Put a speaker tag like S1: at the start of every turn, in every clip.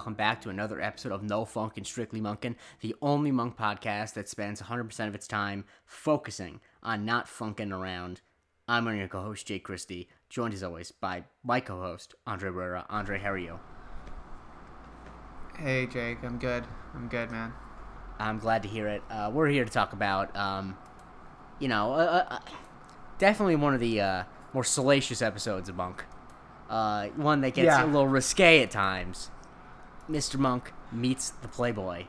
S1: Welcome back to another episode of No Funkin' Strictly Monkin', the only monk podcast that spends 100% of its time focusing on not funkin' around. I'm your co-host, Jake Christie, joined as always by my co-host, Andre Barrera. Andre, how are you?
S2: Hey Jake, I'm good. I'm good, man.
S1: I'm glad to hear it. Uh, we're here to talk about, um, you know, uh, uh, definitely one of the uh, more salacious episodes of Monk. Uh, one that gets
S2: Yeah.
S1: a little risque at times. Mr. Monk meets the Playboy.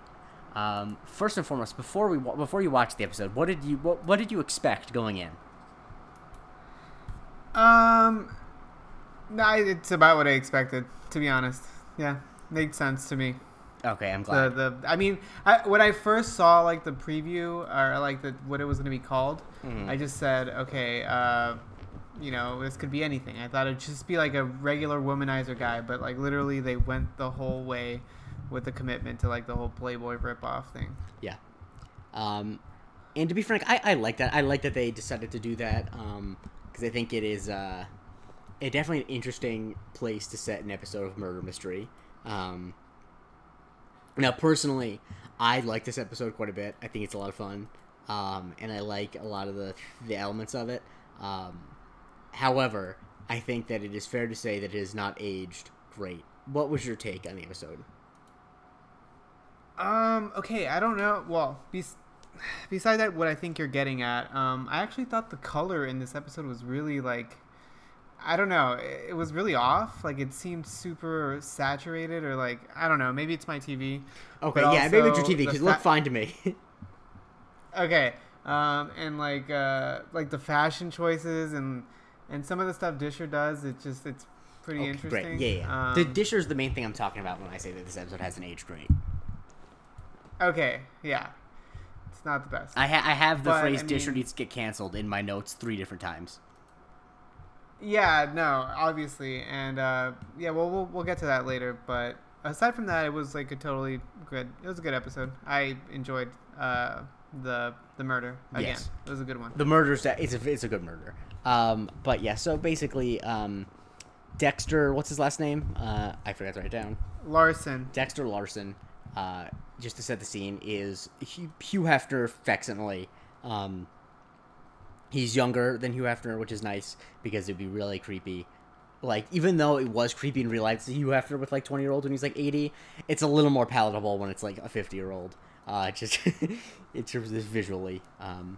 S1: Um, first and foremost, before we before you watched the episode, what did you what, what did you expect going in?
S2: Um, no, it's about what I expected. To be honest, yeah, made sense to me.
S1: Okay, I'm glad.
S2: the the I mean, I, when I first saw like the preview or like the what it was going to be called,
S1: Mhm.
S2: I just said, okay, uh, you know, this could be anything. I thought it'd just be like a regular womanizer guy, but like literally they went the whole way with the commitment to like the whole Playboy ripoff thing.
S1: Yeah. Um, and to be frank, I, I like that. I like that they decided to do that because I think it is uh, a definitely an interesting place to set an episode of murder mystery. Um, now, personally, I like this episode quite a bit. I think it's a lot of fun, um, and I like a lot of the the elements of it. Um, however, I think that it is fair to say that it is not aged great. What was your take on the episode?
S2: Um. Okay. I don't know. Well, bes- beside that, what I think you're getting at, um, I actually thought the color in this episode was really like, I don't know, it, it was really off. Like it seemed super saturated, or like I don't know. Maybe it's my TV.
S1: Okay,
S2: But
S1: yeah, maybe it's your TV because it looked
S2: fa-
S1: fine to me.
S2: Okay. Um, and like uh, like the fashion choices and and some of the stuff Disher does, it just it's pretty
S1: Okay,
S2: interesting.
S1: Great. Yeah, yeah.
S2: Um,
S1: the Disher's the main thing I'm talking about when I say that this episode hasn't aged great.
S2: okay. Yeah. It's not the best.
S1: I, ha- I have the
S2: But,
S1: phrase
S2: I
S1: Disher needs to get canceled in my notes three different times.
S2: Yeah, no, obviously, and uh, yeah, well, we'll we'll get to that later. But aside from that, it was like a totally good. It was a good episode. I enjoyed uh, the the murder again.
S1: Yes.
S2: It was a good one.
S1: The murder's that it's a it's a good murder. Um, but yeah, so basically, um, Dexter, what's his last name? Uh, I forgot to write it down.
S2: Larson.
S1: Dexter Larson, uh, just to set the scene, is Hugh, Hefner facsimile. Um, he's younger than Hugh Hefner, which is nice because it'd be really creepy. Like, even though it was creepy in real life Hugh Hefner with like 20 year old when he's like 80, it's a little more palatable when it's like a 50 year old. Uh, just in terms of this visually. Um,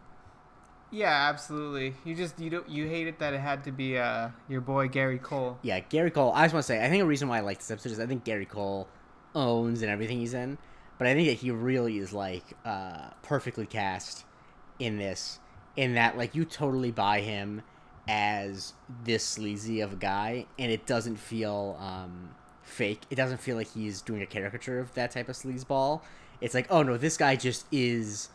S2: Yeah, absolutely. You just you don't you hate it that it had to be uh your boy Gary Cole.
S1: yeah, Gary Cole. I just want to say, I think a reason why I like this episode is I think Gary Cole owns and everything he's in, but I think that he really is like uh, perfectly cast in this. In that, like, you totally buy him as this sleazy of a guy, and it doesn't feel um, fake. It doesn't feel like he's doing a caricature of that type of sleazeball. It's like, oh no, this guy just is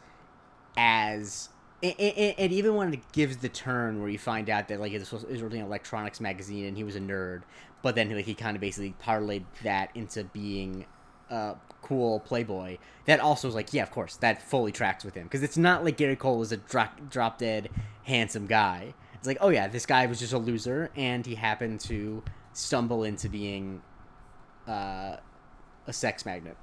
S1: as and, and, and even when it gives the turn where you find out that like this was, was originally an electronics magazine and he was a nerd, but then like he kind of basically parlayed that into being a cool playboy. That also was like, yeah, of course, that fully tracks with him because it's not like Gary Cole was a drop, drop dead handsome guy. It's like, oh yeah, this guy was just a loser and he happened to stumble into being uh, a sex magnet.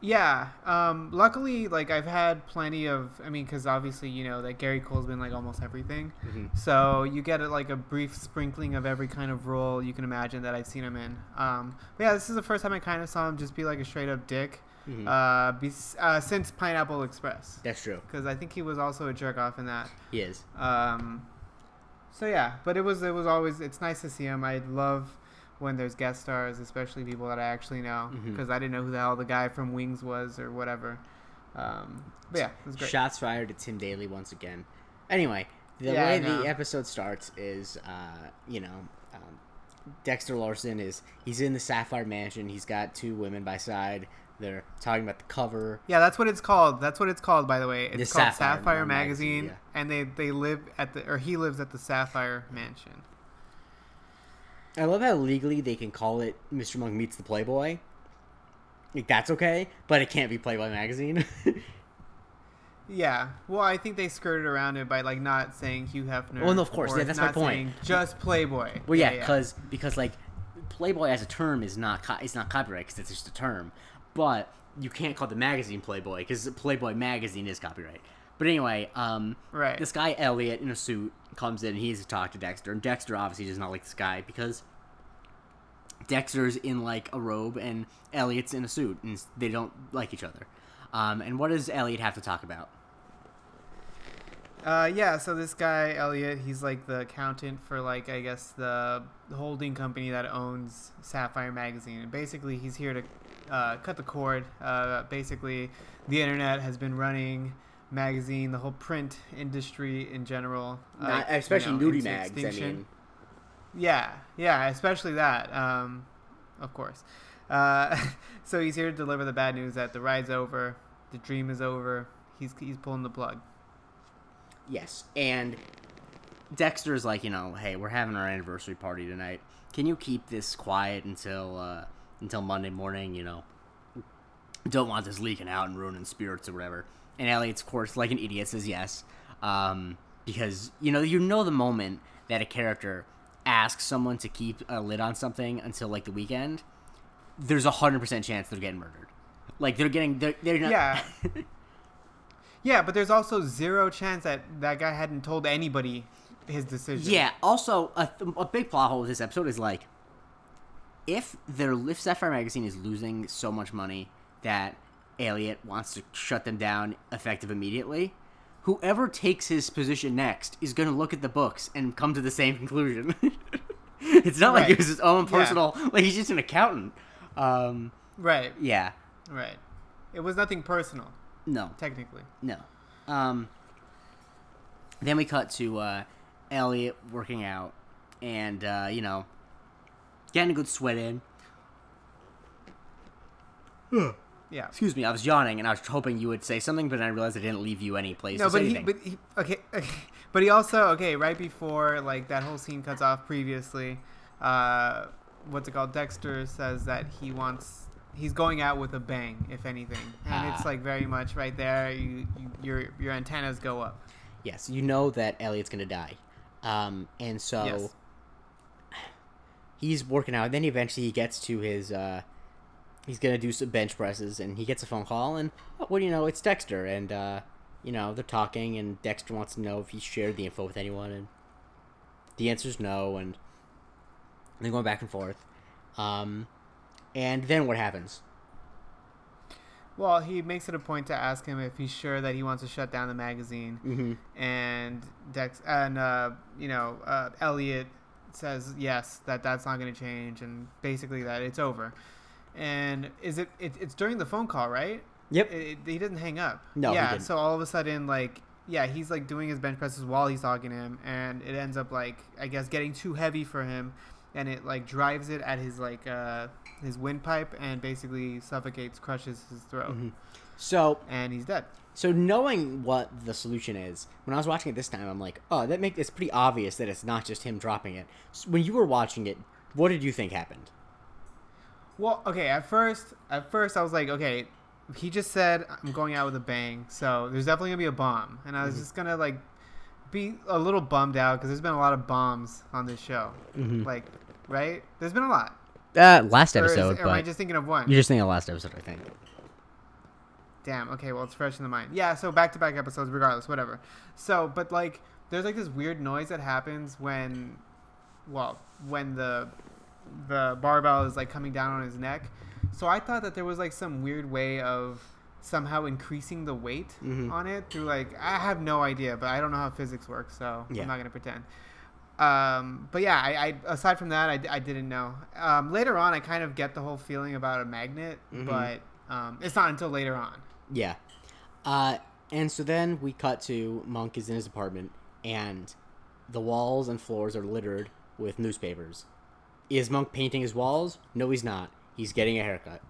S2: Yeah. Um. Luckily, like I've had plenty of. I mean, because obviously you know that Gary Cole's been like almost everything.
S1: Mhm.
S2: So you get like a brief sprinkling of every kind of role you can imagine that I've seen him in. Um. But yeah, this is the first time I kind of saw him just be like a straight up dick.
S1: Mhm.
S2: Uh. Be, uh. Since Pineapple Express.
S1: That's true.
S2: Because I think he was also a jerk off in that.
S1: He is.
S2: Um, so yeah, but it was it was always it's nice to see him. I love when there's guest stars, especially people that I actually know, because I didn't know who the hell the guy from Wings was or whatever. Um, but yeah, it was great.
S1: Shots fired at Tim Daly once again. Anyway, the
S2: Yeah,
S1: way the episode starts is, uh, you know, um, Dexter Larson is he's in the Sapphire Mansion. He's got two women by side. They're talking about the cover.
S2: Yeah, that's what it's called. That's what it's called, by the way. It's
S1: The
S2: called
S1: Sapphire
S2: Sapphire,
S1: Magazine,
S2: Magazine,
S1: yeah.
S2: and they they live at the or he lives at the Sapphire Mansion.
S1: I love how legally they can call it Mr. Monk meets the Playboy. Like that's okay, but it can't be Playboy magazine.
S2: Yeah. Well, I think they skirted around it by like not saying Hugh Hefner.
S1: Well, no, of course. Yeah, that's my point.
S2: saying Just Playboy.
S1: well, yeah, because because like Playboy as a term is not co- is not copyright because it's just a term, but you can't call the magazine Playboy because Playboy magazine is copyright. But anyway, um,
S2: Right.
S1: this guy Elliot in a suit comes in and he has to talk to Dexter, and Dexter obviously does not like this guy because Dexter's in like a robe and Elliot's in a suit, and they don't like each other. Um, and what does Elliot have to talk about?
S2: Uh, yeah, so this guy Elliot, he's like the accountant for like I guess the holding company that owns Sapphire magazine, and basically he's here to uh, cut the cord. Uh, basically, the internet has been running magazine, the whole print industry in general, uh,
S1: Not,
S2: you
S1: especially
S2: know,
S1: nudie mags. I mean,
S2: Yeah, yeah, especially that. Um, of course. Uh, so he's here to deliver the bad news that the ride's over, the dream is over. He's he's pulling the plug.
S1: yes. And Dexter's like, you know, hey, we're having our anniversary party tonight. Can you keep this quiet until uh, until Monday morning? You know, don't want this leaking out and ruining spirits or whatever. And Elliot's, of course, like an idiot, says yes, um, because you know you know the moment that a character asks someone to keep a lid on something until like the weekend, there's a hundred percent chance they're getting murdered. Like they're getting they're, they're not,
S2: Yeah. Yeah, but there's also zero chance that that guy hadn't told anybody his decision.
S1: Yeah. Also, a, th- a big plot hole of this episode is like, if their if Sapphire magazine is losing so much money that Elliot wants to shut them down effective immediately, whoever takes his position next is going to look at the books and come to the same conclusion. it's not like it was his own
S2: Yeah.
S1: personal. Like he's just an accountant. Um.
S2: Right.
S1: Yeah.
S2: Right. It was nothing personal,
S1: No.
S2: technically.
S1: No. Um, then we cut to uh, Elliot working out and, uh, you know, getting a good sweat in.
S2: Yeah.
S1: Excuse me, I was yawning and I was hoping you would say something, but I realized I didn't leave you any place
S2: No,
S1: to say
S2: but he, but he, okay, okay, but he also, okay, right before like that whole scene cuts off previously, uh, what's it called? Dexter says that he wants, he's going out with a bang, if anything, and it's
S1: Ah.
S2: like very much right there. You, you your your antennas go up.
S1: yes, you know that Elliot's going to die. Um, and so
S2: Yes.
S1: he's working out. And then eventually he gets to his. Uh, he's gonna do some bench presses, and he gets a phone call, and oh, what do you know? It's Dexter, and uh, you know they're talking, and Dexter wants to know if he shared the info with anyone, and the answer's no, and they're going back and forth. Um, and then what happens?
S2: Well, he makes it a point to ask him if he's sure that he wants to shut down the magazine,
S1: Mm-hmm.
S2: and Dex and uh, you know uh, Elliot says yes that that's not going to change, and basically that it's over. And is it, it? It's during the phone call, right?
S1: Yep.
S2: It, he doesn't hang up.
S1: No, he
S2: Yeah.
S1: didn't.
S2: So all of a sudden, like, yeah, he's like doing his bench presses while he's talking to him, and it ends up like I guess getting too heavy for him, and it like drives it at his like uh his windpipe and basically suffocates, crushes his throat,
S1: Mhm. So
S2: and he's dead.
S1: So knowing what the solution is, when I was watching it this time, I'm like, oh, that make it's pretty obvious that it's not just him dropping it. S when you were watching it, what did you think happened?
S2: Well, okay. At first, at first, I was like, okay, he just said I'm going out with a bang, so there's definitely gonna be a bomb, and I was just gonna like be a little bummed out because there's been a lot of bombs on this show,
S1: Mhm.
S2: like, right? There's been a lot.
S1: Uh, last
S2: Or is-
S1: episode,
S2: or am I just thinking of one?
S1: you're just thinking of last episode, I think.
S2: Damn. Okay. Well, it's fresh in the mind. Yeah. So back to back episodes, regardless, whatever. So, but like, there's like this weird noise that happens when, well, when the the barbell is like coming down on his neck. So I thought that there was like some weird way of somehow increasing the weight
S1: Mhm.
S2: on it through like I have no idea, but I don't know how physics works, so
S1: Yeah.
S2: I'm not gonna pretend. Um, but yeah, I, I aside from that, I, I didn't know. Um, later on, I kind of get the whole feeling about a magnet,
S1: Mhm.
S2: but um, it's not until later on.
S1: Yeah. Uh, and so then we cut to Monk is in his apartment, and the walls and floors are littered with newspapers. Is Monk painting his walls? No, he's not. He's getting a haircut.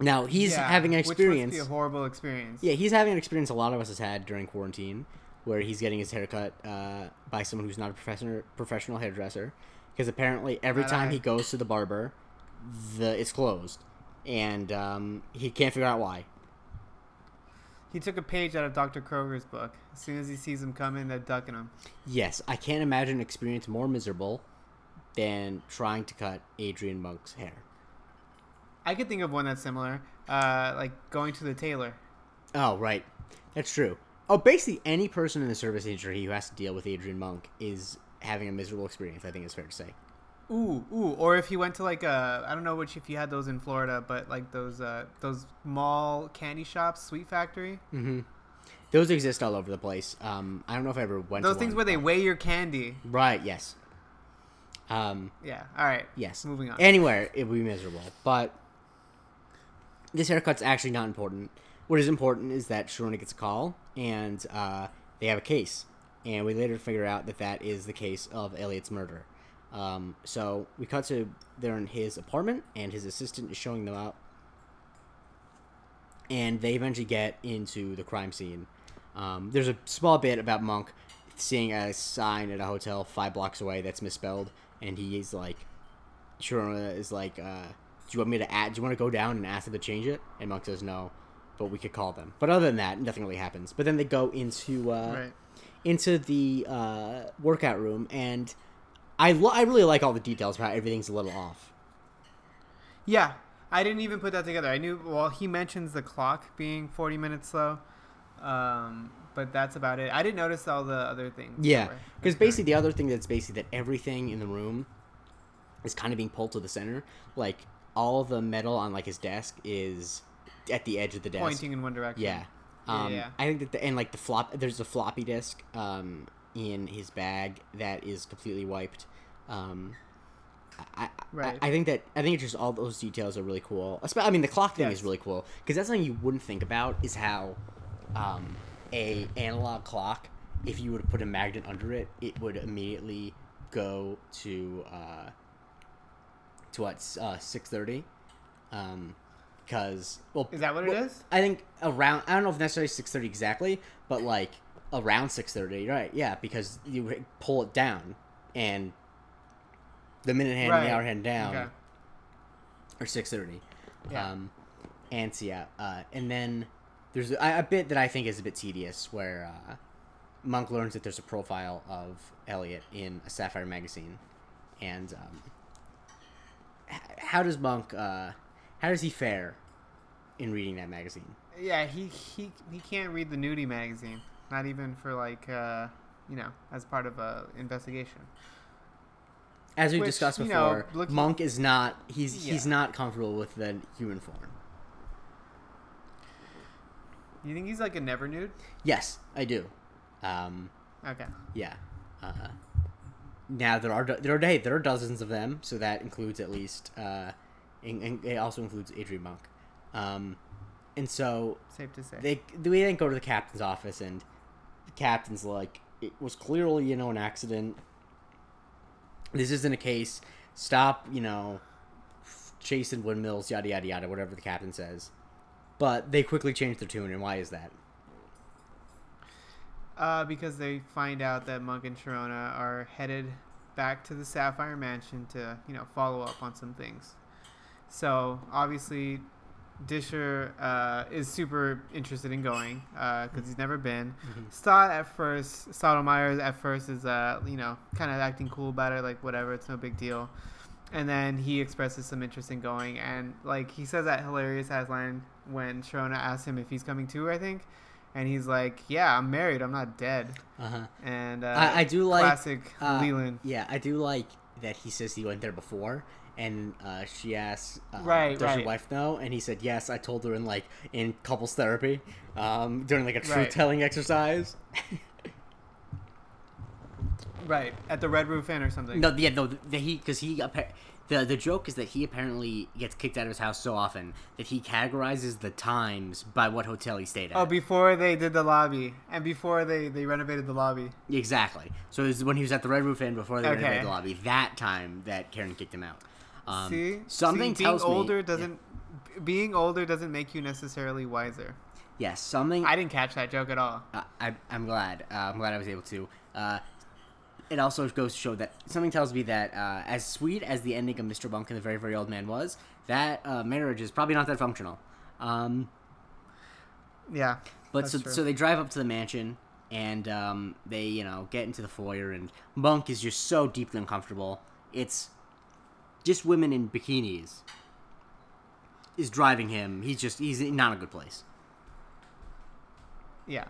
S1: Now he's
S2: Yeah,
S1: having an
S2: which must
S1: experience.
S2: be a horrible experience.
S1: Yeah, he's having an experience a lot of us has had during quarantine, where he's getting his haircut uh, by someone who's not a professional professional hairdresser, because apparently every
S2: Not
S1: time
S2: I.
S1: he goes to the barber, the it's closed, and um, he can't figure out why.
S2: He took a page out of Dr. Kroger's book. As soon as he sees him coming, they're ducking him.
S1: Yes, I can't imagine an experience more miserable than trying to cut Adrian Monk's hair.
S2: I could think of one that's similar, uh, like going to the tailor.
S1: Oh, right. That's true. Oh, basically, any person in the service industry who has to deal with Adrian Monk is having a miserable experience, I think it's fair to say.
S2: Ooh, ooh, or if you went to like a, I don't know which if you had those in Florida, but like those uh those mall candy shops, Sweet Factory,
S1: Mm-hmm. Those exist all over the place. Um, I don't know if I ever went
S2: those things
S1: one,
S2: where they weigh your candy.
S1: Right, yes. Um,
S2: Yeah. All right.
S1: yes.
S2: Moving on.
S1: Anywhere, it would be miserable. But this haircut's actually not important. What is important is that Sharona gets a call, and uh, they have a case. And we later figure out that that is the case of Elliot's murder. Um, so we cut to they're in his apartment, and his assistant is showing them out. And they eventually get into the crime scene. Um, there's a small bit about Monk seeing a sign at a hotel five blocks away that's misspelled, and he's like, Sharona is like, uh, "Do you want me to add? Do you want to go down and ask them to change it?" And Monk says, "No, but we could call them." But other than that, nothing really happens. But then they go into uh,
S2: Right.
S1: into the uh, workout room, and I lo- I really like all the details about how everything's a little off.
S2: Yeah, I didn't even put that together. I knew. Well, he mentions the clock being forty minutes slow, um, but that's about it. I didn't notice all the other things.
S1: Yeah, because basically the other thing that's basically that everything in the room is kind of being pulled to the center. Like all the metal on like his desk is at the edge of the desk.
S2: pointing in one direction.
S1: Yeah.
S2: Yeah,
S1: Um,
S2: yeah.
S1: I think that the, and like the flop, there's a floppy disk um, in his bag that is completely wiped. Um, I,
S2: Right.
S1: I, I think that I think it's just all those details are really cool. I mean, the clock thing is really cool because that's something you wouldn't think about is how um, a analog clock, if you would put a magnet under it, it would immediately go to uh, to what uh, six thirty. Um, because well,
S2: Is that what it
S1: well,
S2: is?
S1: I think around I don't know if necessarily six thirty exactly, but like around six thirty, right? Yeah, because you pull it down, and the minute hand and the hour hand down
S2: Okay.
S1: are six thirty.
S2: Yeah.
S1: Um, and so yeah, uh, and then there's a, a bit that I think is a bit tedious where uh, Monk learns that there's a profile of Elliot in a Sapphire magazine, and um, h- how does Monk? Uh, how does he fare in reading that magazine?
S2: Yeah, he he he can't read the nudie magazine, not even for like uh, you know, as part of a investigation.
S1: As we
S2: Which,
S1: discussed
S2: you know,
S1: before,
S2: looking-
S1: Monk is not he's he's not comfortable with the human form.
S2: You think he's like a never nude?
S1: Yes, I do. Um,
S2: Okay.
S1: yeah. Uh, now there are there are hey, there are dozens of them, so that includes at least uh, in, in, it also includes Adrian Monk. Um, and so
S2: Safe to say.
S1: they we then go to the captain's office, and the captain's like, "It was clearly you know an accident. This isn't a case. Stop, you know, chasing windmills, yada yada yada, whatever the captain says." But they quickly change their tune, and why is that?
S2: Uh, because they find out that Monk and Sharona are headed back to the Sapphire Mansion to, you know, follow up on some things. So obviously, Disher uh, is super interested in going because he's never been. Stott at first, Stottlemeyer at first is, uh, you know, kind of acting cool about it, like whatever, it's no big deal. And then he expresses some interest in going, and like he says that hilarious ass line when Sharona asks him if he's coming too, I think, and he's like, "Yeah, I'm married. I'm not dead."
S1: Uh huh.
S2: And uh,
S1: I, I do like
S2: classic
S1: uh,
S2: Leland.
S1: Yeah, I do like that he says he went there before, and uh, she asks, uh,
S2: Right,
S1: "Does your wife know?" And he said, "Yes, I told her in like in couples therapy, um, during like a truth
S2: Right.
S1: telling exercise."
S2: Right at the Red Roof Inn or something.
S1: no, yeah, no, the, he because he the the joke is that he apparently gets kicked out of his house so often that he categorizes the times by what hotel he stayed at.
S2: Oh, before they did the lobby, and before they they renovated the lobby.
S1: exactly. So it was when he was at the Red Roof Inn before they
S2: Okay.
S1: renovated the lobby. That time that Karen kicked him out. Um,
S2: See,
S1: something
S2: See,
S1: tells
S2: being
S1: me
S2: older
S1: yeah.
S2: doesn't. Being older doesn't make you necessarily wiser.
S1: Yes, something.
S2: I didn't catch that joke at all.
S1: I, I, I'm glad. Uh, I'm glad I was able to. Uh, it also goes to show that something tells me that uh, as sweet as the ending of Mr. Monk and the Very Very Old Man was, that uh, marriage is probably not that functional. Um,
S2: Yeah.
S1: but so,
S2: true.
S1: so they drive up to the mansion and um, they you know get into the foyer and Monk is just so deeply uncomfortable It's just women in bikinis is driving him. He's just he's not a good place.
S2: Yeah.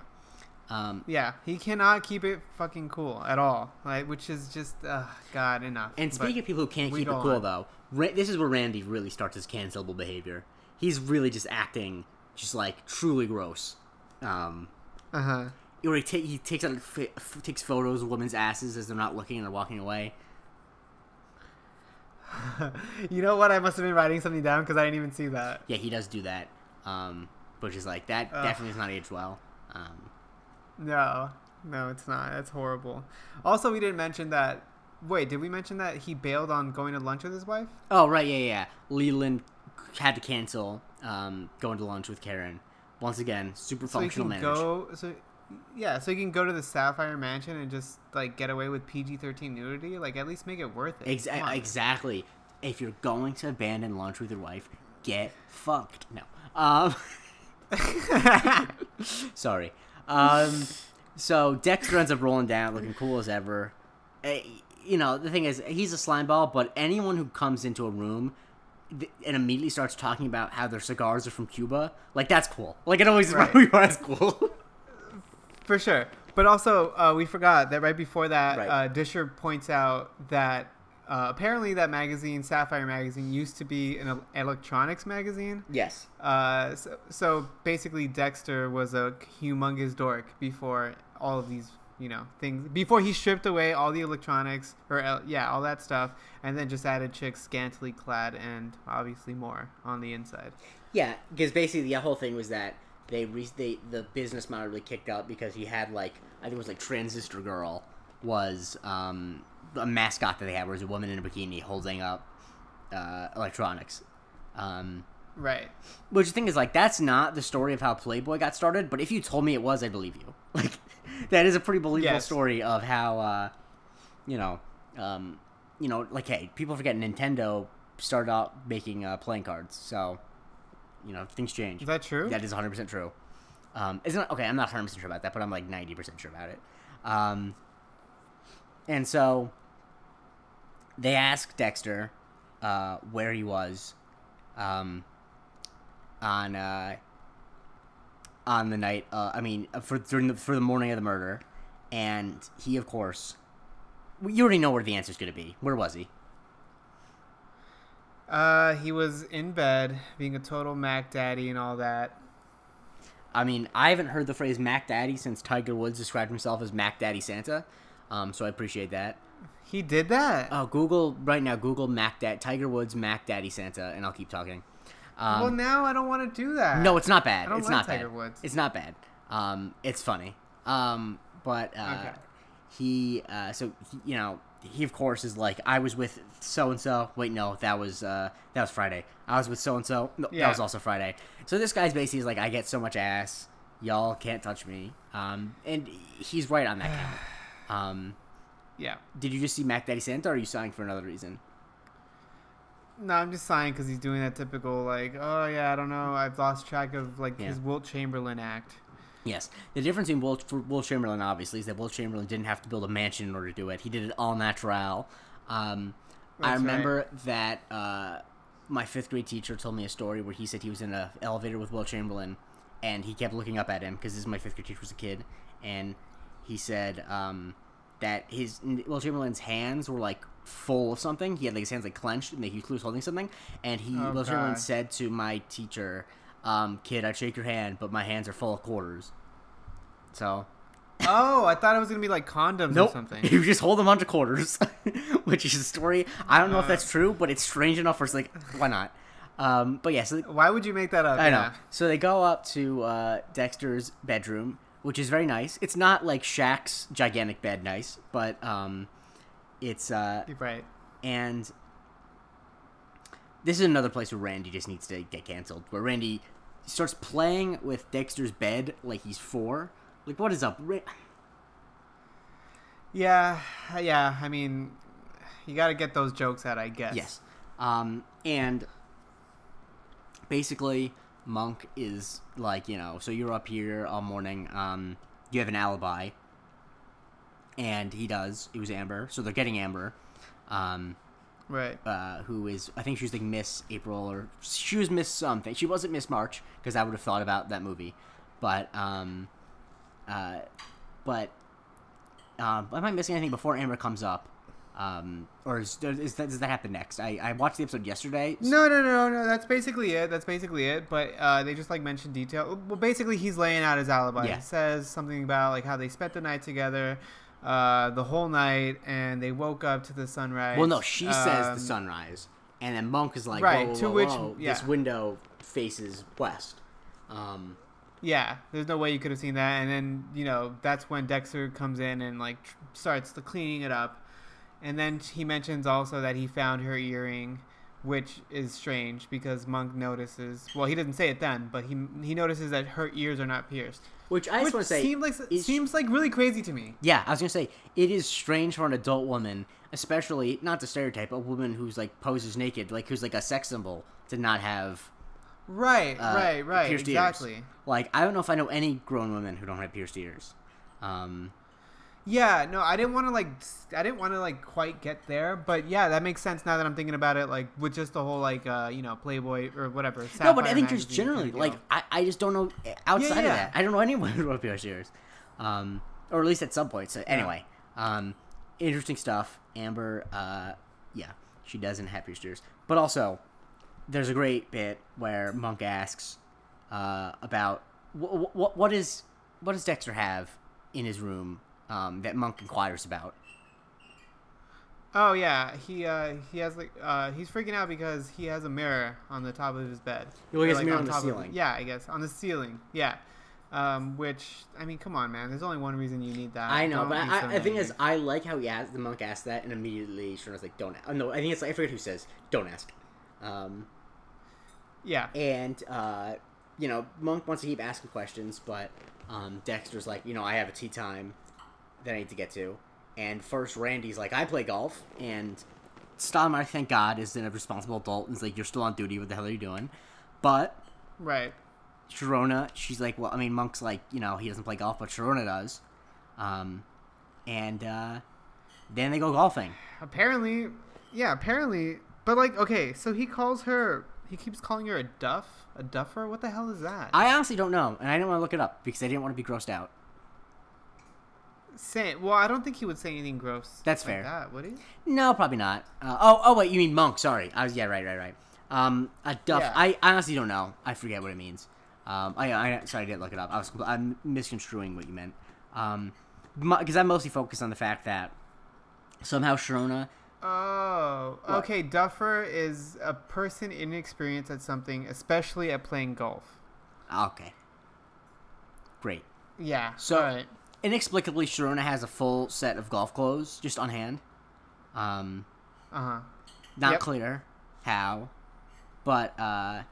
S1: Um,
S2: Yeah, he cannot keep it fucking cool at all. Like, which is just, uh, God, enough.
S1: and speaking
S2: But-
S1: of people who can't keep it cool,
S2: on.
S1: though, Ra- this is where Randy really starts his cancelable behavior. He's really just acting just like truly gross. Um,
S2: uh-huh.
S1: or he, ta- he takes out f- f- takes photos of women's asses as they're not looking and they're walking away.
S2: you know what? I must have been writing something down because I didn't even see that.
S1: Yeah, he does do that. Um, which is like that
S2: Ugh.
S1: definitely has not aged well. Um,
S2: No, no, it's not. That's horrible. Also, we didn't mention that. Wait, did we mention that he bailed on going to lunch with his wife?
S1: oh right, yeah, yeah. Leland had to cancel um, going to lunch with Karen. Once again, super
S2: So he
S1: functional
S2: can
S1: marriage.
S2: go. So yeah, so you can go to the Sapphire Mansion and just like get away with PG thirteen nudity. Like at least make it worth it.
S1: Exa- exactly. If you're going to abandon lunch with your wife, get fucked. No. Um, sorry. Um, so Dexter ends up rolling down, looking cool as ever. Eh, you know, the thing is, he's a slime ball, but anyone who comes into a room and immediately starts talking about how their cigars are from Cuba, like that's cool. Like it always is
S2: Right.
S1: that's cool.
S2: For sure. But also, uh, we forgot that right before that,
S1: Right.
S2: uh, Disher points out that uh, apparently that magazine, Sapphire Magazine, used to be an electronics magazine.
S1: yes.
S2: Uh, so, so basically, Dexter was a humongous dork before all of these, you know, things. Before he stripped away all the electronics, or yeah, all that stuff, and then just added chicks scantily clad and obviously more on the inside.
S1: Yeah, because basically the whole thing was that they re- they the business model really kicked out because he had like I think it was like Transistor Girl was um, a mascot that they had, where was a woman in a bikini holding up uh, electronics. Um,
S2: Right.
S1: which the thing is like that's not the story of how Playboy got started, but if you told me it was, I'd believe you. Like that is a pretty believable
S2: Yes.
S1: story of how uh, you know, um, you know, like hey, people forget Nintendo started out making uh, playing cards, so you know things change.
S2: Is that true?
S1: That is 100% true. Um, it's not okay. I'm not 100% sure about that, but I'm like 90% sure about it. Um, and so they asked Dexter uh, where he was um, on uh, on the night. Uh, I mean, uh, for during the for the morning of the murder, and he, of course, you already know where the answer's going to be. Where was he?
S2: Uh, he was in bed, being a total Mac Daddy and all that.
S1: I mean, I haven't heard the phrase Mac Daddy since Tiger Woods described himself as Mac Daddy Santa. Um, so I appreciate that.
S2: He did that.
S1: Oh, Google right now. Google Mac Dad Tiger Woods Mac Daddy Santa, and I'll keep talking. Um,
S2: well, now I don't want to do that.
S1: no, it's not bad. It's
S2: like
S1: not
S2: Tiger
S1: bad.
S2: Woods.
S1: It's not bad. Um, it's funny. Um, but uh,
S2: Okay.
S1: he, uh, so he, you know, he of course is like, I was with so and so. Wait, no, that was uh, that was Friday. I was with so and so. No, that was also Friday. So this guy's basically is like, I get so much ass. Y'all can't touch me. Um, and he's right on that count. Um,
S2: Yeah.
S1: did you just see Mac Daddy Santa, or are you sighing for another reason?
S2: No, I'm just sighing because he's doing that typical like, oh yeah, I don't know, I've lost track of like
S1: Yeah.
S2: his Wilt Chamberlain act.
S1: Yes. The difference in Will, for Wilt Chamberlain, obviously, is that Wilt Chamberlain didn't have to build a mansion in order to do it. He did it all natural. Um, I remember that uh, my fifth grade teacher told me a story where he said he was in an elevator with Wilt Chamberlain, and he kept looking up at him because this is my fifth grade teacher was a kid, and he said um, that his Wilt Chamberlain's hands were like full of something. He had like his hands like clenched, and he was holding something. And he
S2: Oh,
S1: Wilt Chamberlain said to my teacher, um, "Kid, I'd shake your hand, but my hands are full of quarters." So
S2: Oh, I thought it was gonna be like condoms
S1: Nope.
S2: or something.
S1: You just hold them onto quarters, which is a story. I don't know if
S2: Uh.
S1: that's true, but it's strange enough for it's like, why not? Um, but yeah, so
S2: Why would you make that up?
S1: I know.
S2: Yeah.
S1: So they go up to uh, Dexter's bedroom, which is very nice. It's not like Shaq's gigantic bed nice, but um, it's uh,
S2: right.
S1: and this is another place where Randy just needs to get canceled. Where Randy starts playing with Dexter's bed like he's four. Like, what is up?
S2: Yeah, yeah. I mean, you got to get those jokes out, I guess.
S1: Yes. Um, and basically, Monk is like, you know, so you're up here all morning. Um, you have an alibi. And he does. It was Amber. So they're getting Amber. Um,
S2: Right.
S1: uh, who is I think she was like Miss April or she was Miss something. She wasn't Miss March because I would have thought about that movie, but um, uh, but um, am I missing anything before Amber comes up? Um, or is, is that, does that happen next? I, I watched the episode yesterday.
S2: No, no, no, no. That's basically it. That's basically it. But uh, they just like mentioned detail. Well, basically, he's laying out his alibi.
S1: Yeah.
S2: He says something about like how they spent the night together, uh, the whole night, and they woke up to the sunrise.
S1: Well, no, she says
S2: Um,
S1: the sunrise, and then Monk is like,
S2: Right,
S1: whoa, whoa,
S2: to
S1: whoa,
S2: which- yeah.
S1: this window faces west. Um,
S2: Yeah, there's no way you could have seen that. And then you know that's when Dexter comes in and like tr- starts the cleaning it up, and then he mentions also that he found her earring, which is strange because Monk notices. Well, he doesn't say it then, but he he notices that her ears are not pierced.
S1: which I just want to say,
S2: seems like
S1: is-
S2: seems like really crazy to me.
S1: Yeah, I was gonna say it is strange for an adult woman, especially not to stereotype a woman who's like poses naked, like who's like a sex symbol, to not have
S2: Right,
S1: uh,
S2: right, right.
S1: pierced
S2: Exactly.
S1: ears. Like I don't know if I know any grown women who don't have pierced ears. Um,
S2: Yeah, no, I didn't want to like, I didn't want to like quite get there, but yeah, that makes sense now that I'm thinking about it. Like with just the whole like, uh, you know, Playboy or whatever.
S1: no, but I think just generally,
S2: kinda
S1: like. I, I just don't know eh, outside of
S2: yeah.
S1: that. I don't know anyone who have pierced ears, um, or at least at some point. So anyway, um, interesting stuff. Amber, uh, yeah, she doesn't have pierced ears, but also there's a great bit where Monk asks uh, about what, what what is what does Dexter have in his room um, that Monk inquires about.
S2: Oh yeah, he uh he has like uh he's freaking out because he has a mirror on the top of his bed.
S1: Well, he
S2: Or,
S1: has a mirror on the
S2: top of-
S1: ceiling.
S2: yeah, I guess on the ceiling. Yeah. Um, which I mean, come on, man. There's only one reason you need that.
S1: I know,
S2: Don't
S1: but
S2: be
S1: I,
S2: so
S1: I think
S2: naive.
S1: is I like how he asked the monk asked that and immediately Sharon's like, "Don't." Oh, no, I think it's like, I forget who says, "Don't ask." Um,
S2: yeah,
S1: and uh, you know, Monk wants to keep asking questions, but um, Dexter's like, you know, I have a tee time that I need to get to, and first Randy's like, I play golf, and Stottlemeyer, thank God, is a responsible adult, and is like, you're still on duty. What the hell are you doing? But
S2: right.
S1: Sharona, she's like, well, I mean, Monk's like, you know, he doesn't play golf, but Sharona does. Um, and uh, then they go golfing.
S2: Apparently, yeah, apparently. But like, okay, so he calls her. He keeps calling her a duff, a duffer. What the hell is that?
S1: I honestly don't know, and I didn't want to look it up because I didn't want to be grossed out.
S2: Say, well, I don't think he would say anything gross.
S1: That's
S2: like
S1: fair.
S2: That would he?
S1: No, probably not. Uh, oh, oh wait, you mean monk? Sorry, I was yeah, right, right, right. Um, a duff.
S2: Yeah.
S1: I honestly don't know. I forget what it means. Um, I, I sorry, I didn't look it up. I was I'm misconstruing what you meant. Um, because I'm mostly focused on the fact that somehow Sharona.
S2: Oh,
S1: What?
S2: okay. Duffer is a person inexperienced at something, especially at playing golf.
S1: Okay. Great.
S2: Yeah.
S1: So-. Inexplicably, Sharona has a full set of golf clothes just on hand. Um,
S2: Uh huh.
S1: not
S2: Yep.
S1: clear how, but uh,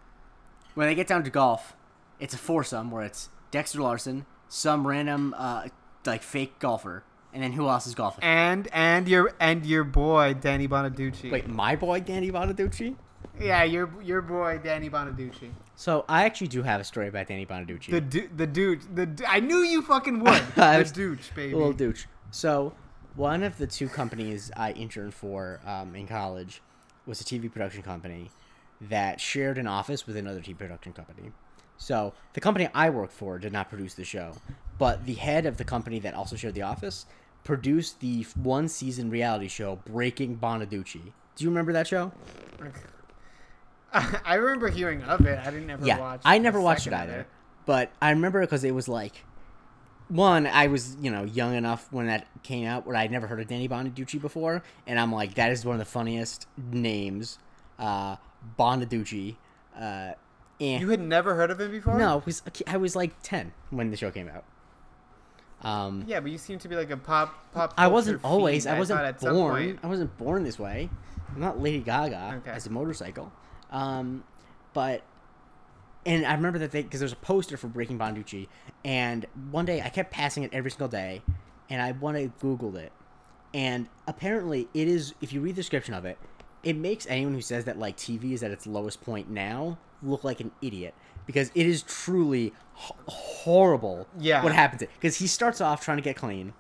S1: when they get down to golf, it's a foursome where it's Dexter Larson, some random uh, like fake golfer, and then who else is golfing?
S2: And and your and your boy Danny Bonaduce.
S1: Wait, my boy Danny Bonaduce.
S2: Yeah, your your boy Danny Bonaduce.
S1: So I actually do have a story about Danny Bonaduce.
S2: The du- the dude the du- I knew you fucking would. The douche baby.
S1: Little douche. So, one of the two companies I interned for um, in college was a TV production company that shared an office with another TV production company. So, the company I worked for did not produce the show, but the head of the company that also shared the office produced the one season reality show Breaking Bonaduce. Do you remember that show?
S2: I remember hearing of it. I didn't ever watch.
S1: yeah,
S2: watch.
S1: I never watched it either. But I remember because it was like, one, I was you know young enough when that came out where I'd never heard of Danny Bonaduce before, and I'm like, that is one of the funniest names, uh, Bonaduce. Uh, and
S2: You had never heard of him before?
S1: no, it was, I was like ten when the show came out. Um,
S2: Yeah, but you seem to be like a pop pop.
S1: I wasn't always.
S2: fiend,
S1: I wasn't born. I wasn't born this way. I'm not Lady Gaga
S2: Okay.
S1: as a motorcycle. Um, but and I remember that they because there's a poster for Breaking Bonaduce, and one day I kept passing it every single day, and I one day Googled it, and apparently it is. If you read the description of it, it makes anyone who says that like TV is at its lowest point now look like an idiot because it is truly h- horrible.
S2: Yeah.
S1: what happens? Because he starts off trying to get clean,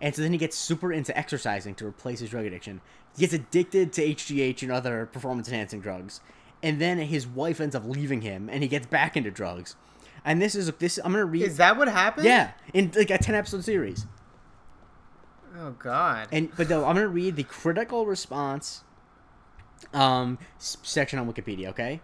S1: And so then he gets super into exercising to replace his drug addiction. He gets addicted to HGH and other performance enhancing drugs. And then his wife ends up leaving him and he gets back into drugs. And this is this I'm gonna read
S2: Is that what happened?
S1: Yeah, in like a ten episode series.
S2: Oh God.
S1: And but though I'm gonna read the critical response um section on Wikipedia, okay?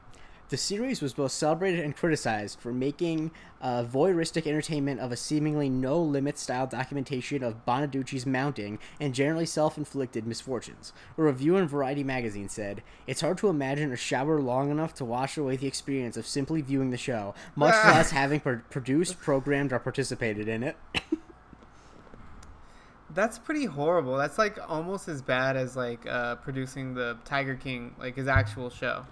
S1: The series was both celebrated and criticized for making uh, voyeuristic entertainment of a seemingly no limit style documentation of Bonaduce's mounting and generally self inflicted misfortunes. A review in Variety magazine said, It's hard to imagine a shower long enough to wash away the experience of simply viewing the show, much
S2: Ah.
S1: less having pro- produced, programmed, or participated in it.
S2: That's pretty horrible. That's like almost as bad as like uh, producing the Tiger King, like his actual show.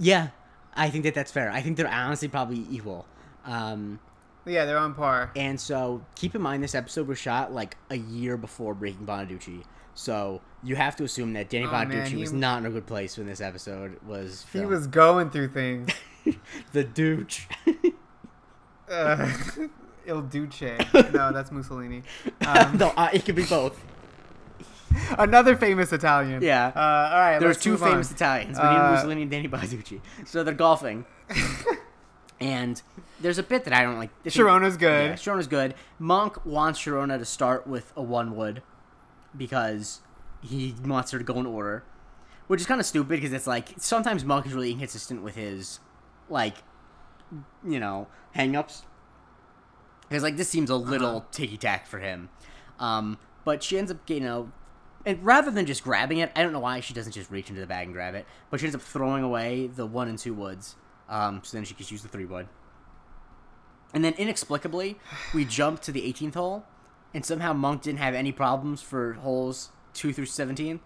S1: Yeah, I think that that's fair. I think they're honestly probably equal. Um,
S2: Yeah, they're on par.
S1: and so keep in mind this episode was shot like a year before Breaking Bonaduce. So you have to assume that Danny
S2: Oh,
S1: Bonaduce
S2: man, he-
S1: was not in a good place when this episode was
S2: He was going through things.
S1: the douche.
S2: uh, Il Duce. No, that's Mussolini. Um,
S1: no, uh, it could be both.
S2: another famous Italian.
S1: Yeah.
S2: Uh, all right.
S1: There's two
S2: move on.
S1: famous Italians, Benito
S2: Uh,
S1: Mussolini and Danny Bonaduce. So they're golfing. and there's a bit that I don't like. Is-
S2: Sharona's good.
S1: Yeah, Sharona's good. Monk wants Sharona to start with a one wood because he wants her to go in order, which is kind of stupid because it's like sometimes Monk is really inconsistent with his like you know hangups. Because like this seems a little ticky tack for him, um, but she ends up you know. And rather than just grabbing it, I don't know why she doesn't just reach into the bag and grab it, but she ends up throwing away the one and two woods, um, so then she can use the three wood. And then inexplicably, we jump to the 18th hole, and somehow Monk didn't have any problems for holes 2 through 17.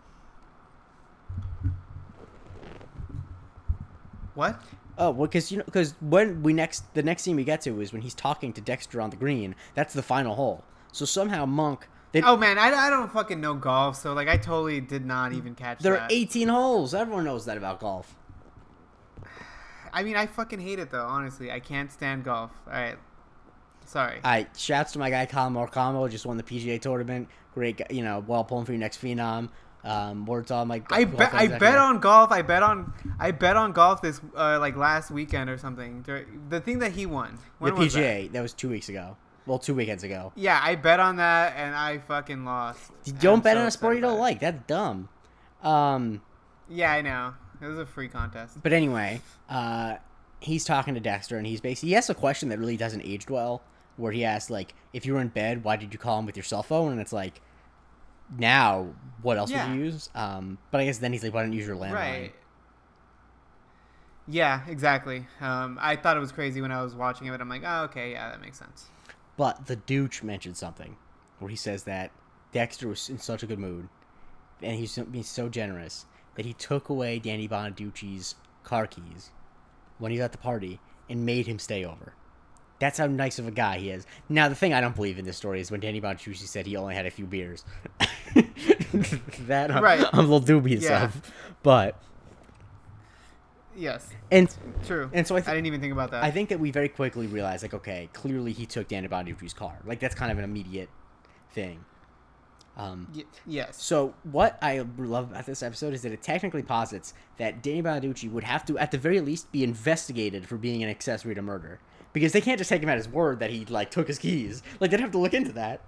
S2: What?
S1: Oh, well, because you know, because when we next the next scene we get to is when he's talking to Dexter on the green. That's the final hole. So somehow Monk, they,
S2: Oh man, I, I don't fucking know golf, so like I totally did not even catch
S1: there are 18 holes. Everyone knows that about golf.
S2: I mean, I fucking hate it though. Honestly, I can't stand golf. All right, sorry.
S1: All right, shouts to my guy Collin Morikawa, just won the PGA tournament. Great, guy, you know, well pulling for your next phenom. Um, words on my.
S2: I bet I bet on golf. I bet on I bet on golf this uh, like last weekend or something. The thing that he won. When
S1: the
S2: was that?
S1: PGA. That? was two weeks ago. Well, two weekends ago.
S2: Yeah, I bet on that and I fucking lost.
S1: You don't bet
S2: so
S1: on a sport you don't like. That's dumb. Um,
S2: Yeah, I know. It was a free contest.
S1: but anyway, uh, he's talking to Dexter, and he's basically he asks a question that really doesn't age well, where he asks like, "If you were in bed, why did you call him with your cell phone?" And it's like, now what else
S2: Yeah.
S1: would you use? Um, but I guess then he's like, "Why don't you use your landline?"
S2: Right. Yeah, exactly. Um, I thought it was crazy when I was watching it, but I'm like, oh, okay, yeah, that makes sense.
S1: But the douche mentioned something where he says that Dexter was in such a good mood and he's so- being so generous that he took away Danny Bonaduce's car keys when he was at the party and made him stay over. That's how nice of a guy he is. Now, the thing I don't believe in this story is when Danny Bonaduce said he only had a few beers. that I'm,
S2: Right.
S1: I'm a little dubious
S2: Yeah.
S1: of. But,
S2: Yes,
S1: and
S2: true.
S1: And so I
S2: I, didn't even think about that.
S1: I think that we very quickly realized, like, okay, clearly he took Danny Bonaduce's car. Like, that's kind of an immediate thing. Um,
S2: Y- yes.
S1: so what I love about this episode is that it technically posits that Danny Bonaduce would have to, at the very least, be investigated for being an accessory to murder because they can't just take him at his word that he like took his keys. Like they'd have to look into that.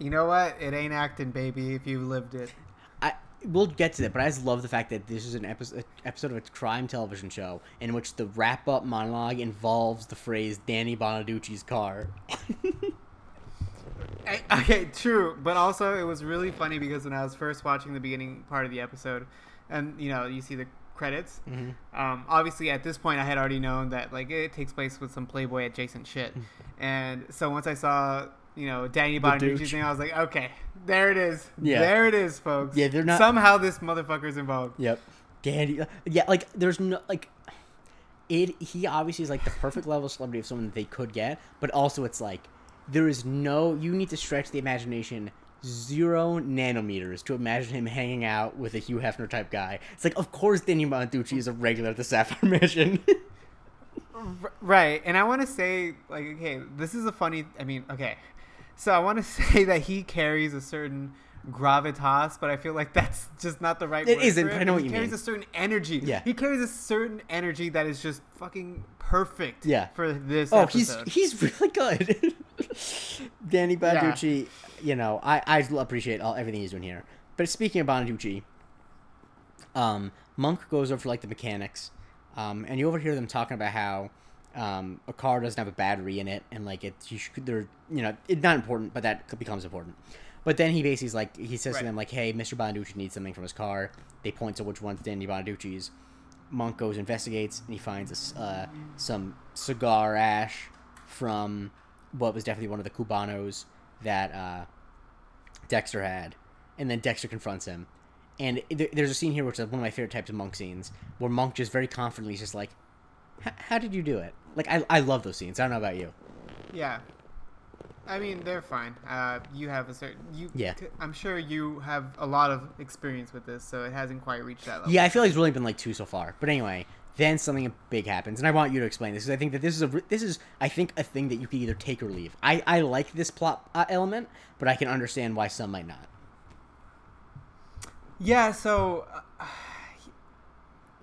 S2: You know what? It ain't acting, baby. If you lived it.
S1: We'll get to that, but I just love the fact that this is an episode episode of a crime television show in which the wrap up monologue involves the phrase Danny Bonaduce's car.
S2: Okay, true, but also it was really funny because when I was first watching the beginning part of the episode, and you know you see the credits.
S1: Mhm.
S2: Um, obviously, at this point, I had already known that like it takes place with some Playboy adjacent shit, and so once I saw you know Danny Bonaduce's
S1: douche.
S2: thing, I was like, okay, there it is,
S1: Yeah.
S2: there it is, folks.
S1: Yeah, they're not-
S2: somehow this motherfucker's involved.
S1: Yep. Danny. Uh, yeah, like there's no like. It. He obviously is like the perfect level of celebrity of someone that they could get, but also it's like there is no. You need to stretch the imagination zero nanometers to imagine him hanging out with a Hugh Hefner type guy. It's like, of course, Danny Bonaduce is a regular at the Sapphire
S2: Mission. Right, and I want to say like, okay, this is a funny. I mean, okay, So I want to say that he carries a certain gravitas, but I feel like that's just not the right.
S1: It
S2: word
S1: isn't, but I know what
S2: he
S1: you
S2: carries
S1: mean.
S2: a certain energy.
S1: Yeah.
S2: he carries a certain energy that is just fucking perfect.
S1: Yeah.
S2: for this.
S1: Oh,
S2: episode.
S1: he's he's really good. Danny Bonaduce, you know, I I appreciate all everything he's doing here. But speaking of Bonaduce, um, Monk goes over for like the mechanics, um, and you overhear them talking about how um, a car doesn't have a battery in it, and like it, you should, they're you know, it's not important, but that becomes important. But then he basically is like he says to them like, "Hey, Mr. Bonaduce needs something from his car." They point to which one's Danny Bonaduce's. Monk goes investigates and he finds a uh, some cigar ash from what was definitely one of the cubanos that uh, Dexter had, and then Dexter confronts him. And th- there's a scene here which is one of my favorite types of Monk scenes, where Monk just very confidently is just like, "H- "How did you do it?" Like I, I love those scenes. I don't know about you.
S2: Yeah. I mean, they're fine. Uh, you have a certain you.
S1: Yeah.
S2: I'm sure you have a lot of experience with this, so it hasn't quite reached that level.
S1: Yeah, I feel like it's really been like two so far. But anyway, then something big happens, and I want you to explain this because I think that this is a this is I think a thing that you can either take or leave. I I like this plot uh, element, but I can understand why some might not.
S2: Yeah, so uh,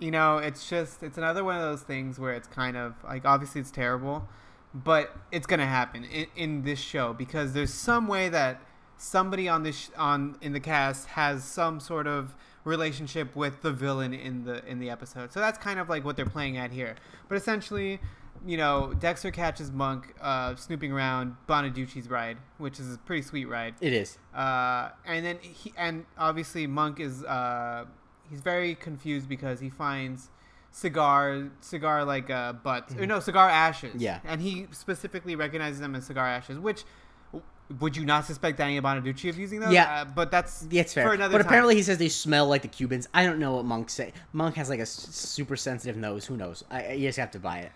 S2: you know, it's just it's another one of those things where it's kind of like obviously it's terrible, but it's gonna happen in, in this show because there's some way that somebody on this sh- on in the cast has some sort of relationship with the villain in the in the episode. So that's kind of like what they're playing at here. But essentially, you know, Dexter catches Monk uh, snooping around Bonaduce's ride, which is a pretty sweet ride.
S1: It is.
S2: Uh, and then he and obviously Monk is uh, he's very confused because he finds cigar cigar like uh, butts or no cigar ashes.
S1: Mm-hmm. Yeah.
S2: and he specifically recognizes them as cigar ashes, which. Would you not suspect Danny Bonaduce of using those?
S1: Yeah.
S2: uh, but that's
S1: Yeah, it's fair.
S2: For another
S1: but
S2: time.
S1: apparently he says they smell like the Cubans. I don't know what Monk say. Monk has like a s- super sensitive nose. Who knows? I, I- you just have to buy it.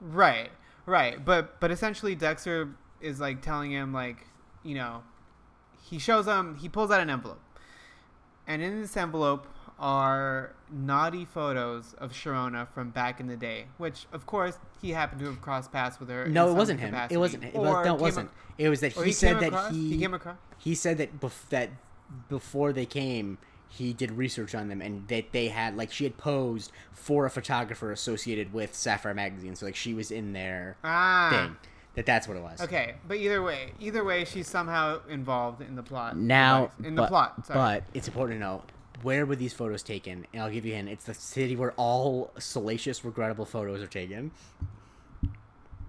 S2: Right, right. But but essentially Dexter is like telling him like, you know, he shows him he pulls out an envelope. And in this envelope are naughty photos of Sharona from back in the day, which of course he happened to have crossed paths with her.
S1: No, it wasn't him. It wasn't. It
S2: Or
S1: was, no, it wasn't.
S2: a-
S1: It was that he,
S2: he
S1: said that
S2: across-
S1: he
S2: he came across-
S1: he said that bef- that before they came, he did research on them and that they had like she had posed for a photographer associated with Sapphire magazine. So like she was in their
S2: ah.
S1: thing. That that's what it was.
S2: Okay, but either way, either way, she's somehow involved in the plot.
S1: Now,
S2: in the
S1: but,
S2: plot. Sorry.
S1: but it's important to know where were these photos taken? And I'll give you a hint. It's the city where all salacious, regrettable photos are taken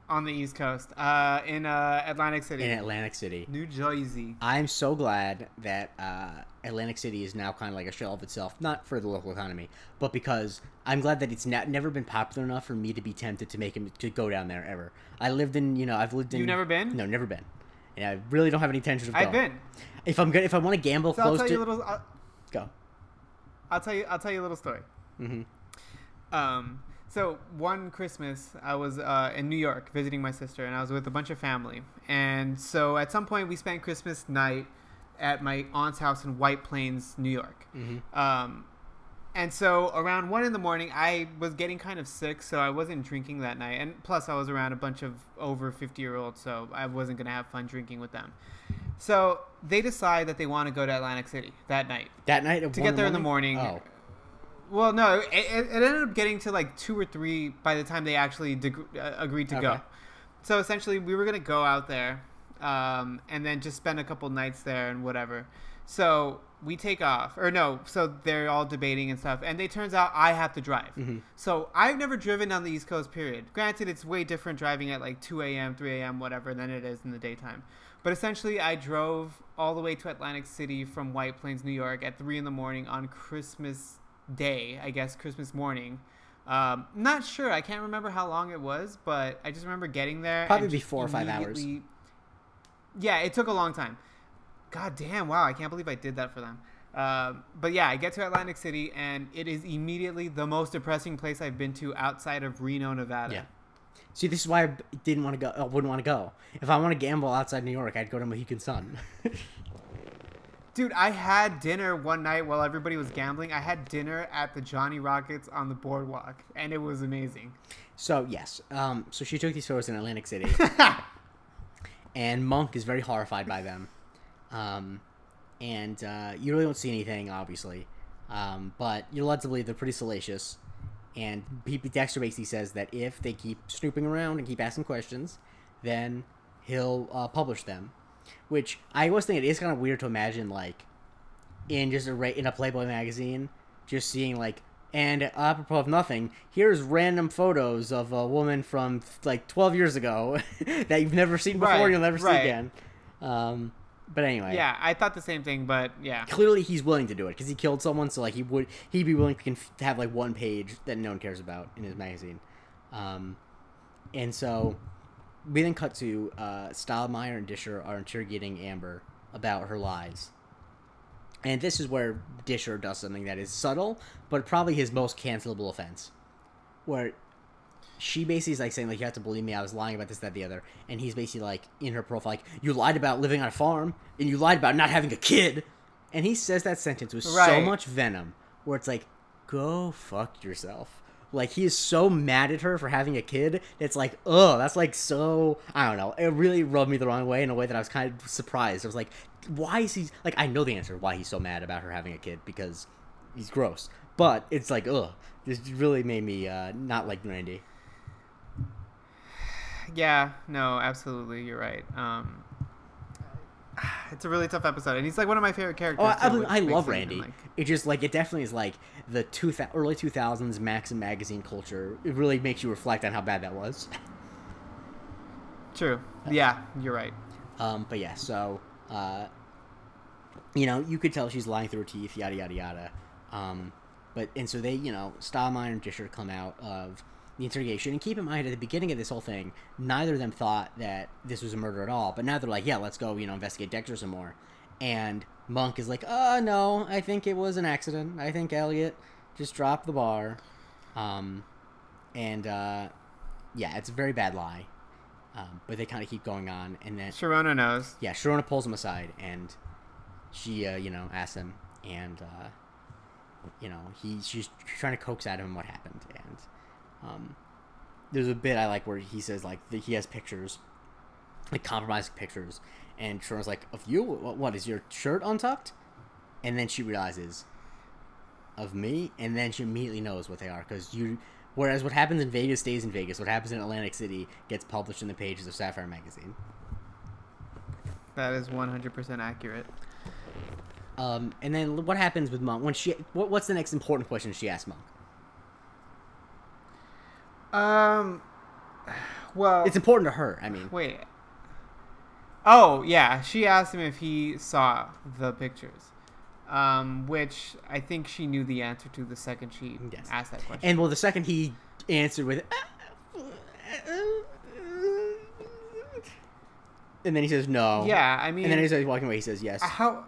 S2: on the East Coast, uh, in uh, Atlantic City,
S1: in Atlantic City.
S2: New Jersey.
S1: I'm so glad that uh, Atlantic City is now kind of like a shell of itself, not for the local economy, but because I'm glad that it's not, never been popular enough for me to be tempted to make him to go down there ever. I lived in, you know, I've lived in.
S2: You've never been?
S1: No, never been. And I really don't have any intention of going.
S2: I've been.
S1: If I'm good, if I want to gamble
S2: So I'll tell
S1: to,
S2: you a little. I'll,
S1: go.
S2: I'll tell you. I'll tell you a little story.
S1: hmm
S2: Um, so one Christmas, I was uh, in New York visiting my sister, and I was with a bunch of family. And so at some point, we spent Christmas night at my aunt's house in White Plains, New York.
S1: hmm
S2: Um, and so around one in the morning, I was getting kind of sick, so I wasn't drinking that night. And plus, I was around a bunch of over 50 year olds, so I wasn't going to have fun drinking with them. So they decide that they want to go to Atlantic City that night.
S1: That night
S2: To get there in the morning.
S1: Oh,
S2: Well, no, it, it ended up getting to like two or three by the time they actually uh, agreed to go. So essentially, we were gonna go out there, um, and then just spend a couple nights there and whatever. So we take off, or no, so they're all debating and stuff, and it turns out I have to drive.
S1: Mhm.
S2: So I've never driven on the East Coast. Period. Granted, it's way different driving at like 2 a.m., 3 a.m., whatever, than it is in the daytime. But essentially, I drove all the way to Atlantic City from White Plains, New York, at three in the morning on Christmas Day, I guess Christmas morning. Um, not sure. I can't remember how long it was, but I just remember getting there.
S1: Probably be four or five hours.
S2: Yeah, it took a long time. God damn! Wow, I can't believe I did that for them. Um, but yeah, I get to Atlantic City, and it is immediately the most depressing place I've been to outside of Reno, Nevada.
S1: Yeah. See, this is why I didn't want to go. I wouldn't want to go. If I want to gamble outside New York, I'd go to Mohegan Sun.
S2: Dude, I had dinner one night while everybody was gambling. I had dinner at the Johnny Rockets on the boardwalk, and it was amazing.
S1: so yes, um, so she took these photos in Atlantic City, and Monk is very horrified by them. Um, and uh, you really don't see anything, obviously, um, but you're led to believe they're pretty salacious. And P- Dexter basically says that if they keep snooping around and keep asking questions, then he'll uh, publish them. Which I was thinking it is kind of weird to imagine, like in just a ra- in a Playboy magazine, just seeing like and apropos of nothing, here's random photos of a woman from like 12 years ago that you've never seen before,
S2: Right,
S1: you'll never see again. Um, but anyway,
S2: Yeah, I thought the same thing, but yeah.
S1: clearly he's willing to do it because he killed someone, so like he would he'd be willing to, conf- to have like one page that no one cares about in his magazine. Um, and so we then cut to uh, Stottlemeyer and Disher are interrogating Amber about her lies. And this is where Disher does something that is subtle, but probably his most cancelable offense. Where she basically is like saying, like, you have to believe me, I was lying about this, that, the other. And he's basically like, in her profile, like, you lied about living on a farm, and you lied about not having a kid. And he says that sentence with so much venom, where it's like, go fuck yourself. Like, he is so mad at her for having a kid. It's like, ugh, that's like so, I don't know. It really rubbed me the wrong way in a way that I was kind of surprised. I was like, why is he, like, I know the answer why he's so mad about her having a kid, because he's gross. But it's like, ugh, this really made me uh, not like Randy.
S2: Yeah, no, absolutely, you're right. Um, it's a really tough episode, and he's like one of my favorite characters.
S1: Oh, I,
S2: too,
S1: I, I love Randy.
S2: like-
S1: It just like it definitely is like the two early two thousands Maxim magazine culture. It really makes you reflect on how bad that was.
S2: True. Yeah, you're right.
S1: Um, but yeah, so uh, you know, you could tell she's lying through her teeth, yada yada yada. Um, but and so they, you know, Stottlemeyer and Disher come out of the interrogation, and keep in mind at the beginning of this whole thing, neither of them thought that this was a murder at all. But now they're like, yeah, let's go, you know, investigate Dexter some more. And Monk is like, uh, no, I think it was an accident. I think Elliot just dropped the bar. Um, and uh, yeah, it's a very bad lie. Um, but they kind of keep going on, and then
S2: Sharona knows.
S1: yeah, Sharona pulls him aside, and she, uh, you know, asks him, and uh, you know, he she's trying to coax out of him what happened, and um, there's a bit I like where he says like that he has pictures, like compromising pictures, and Sharona's like, "Of you? What, what is your shirt untucked?" And then she realizes, "Of me," and then she immediately knows what they are because you. Whereas what happens in Vegas stays in Vegas. What happens in Atlantic City gets published in the pages of Sapphire magazine.
S2: That is 100% accurate.
S1: Um, and then what happens with Monk when she? What, what's the next important question she asks Monk?
S2: Um, well,
S1: It's important to her. I mean,
S2: wait. Oh yeah, she asked him if he saw the pictures, um, which I think she knew the answer to the second she
S1: Yes.
S2: asked that question.
S1: and well, the second he answered with, and then he says no.
S2: yeah, I mean,
S1: And then as he's walking away, he says yes.
S2: how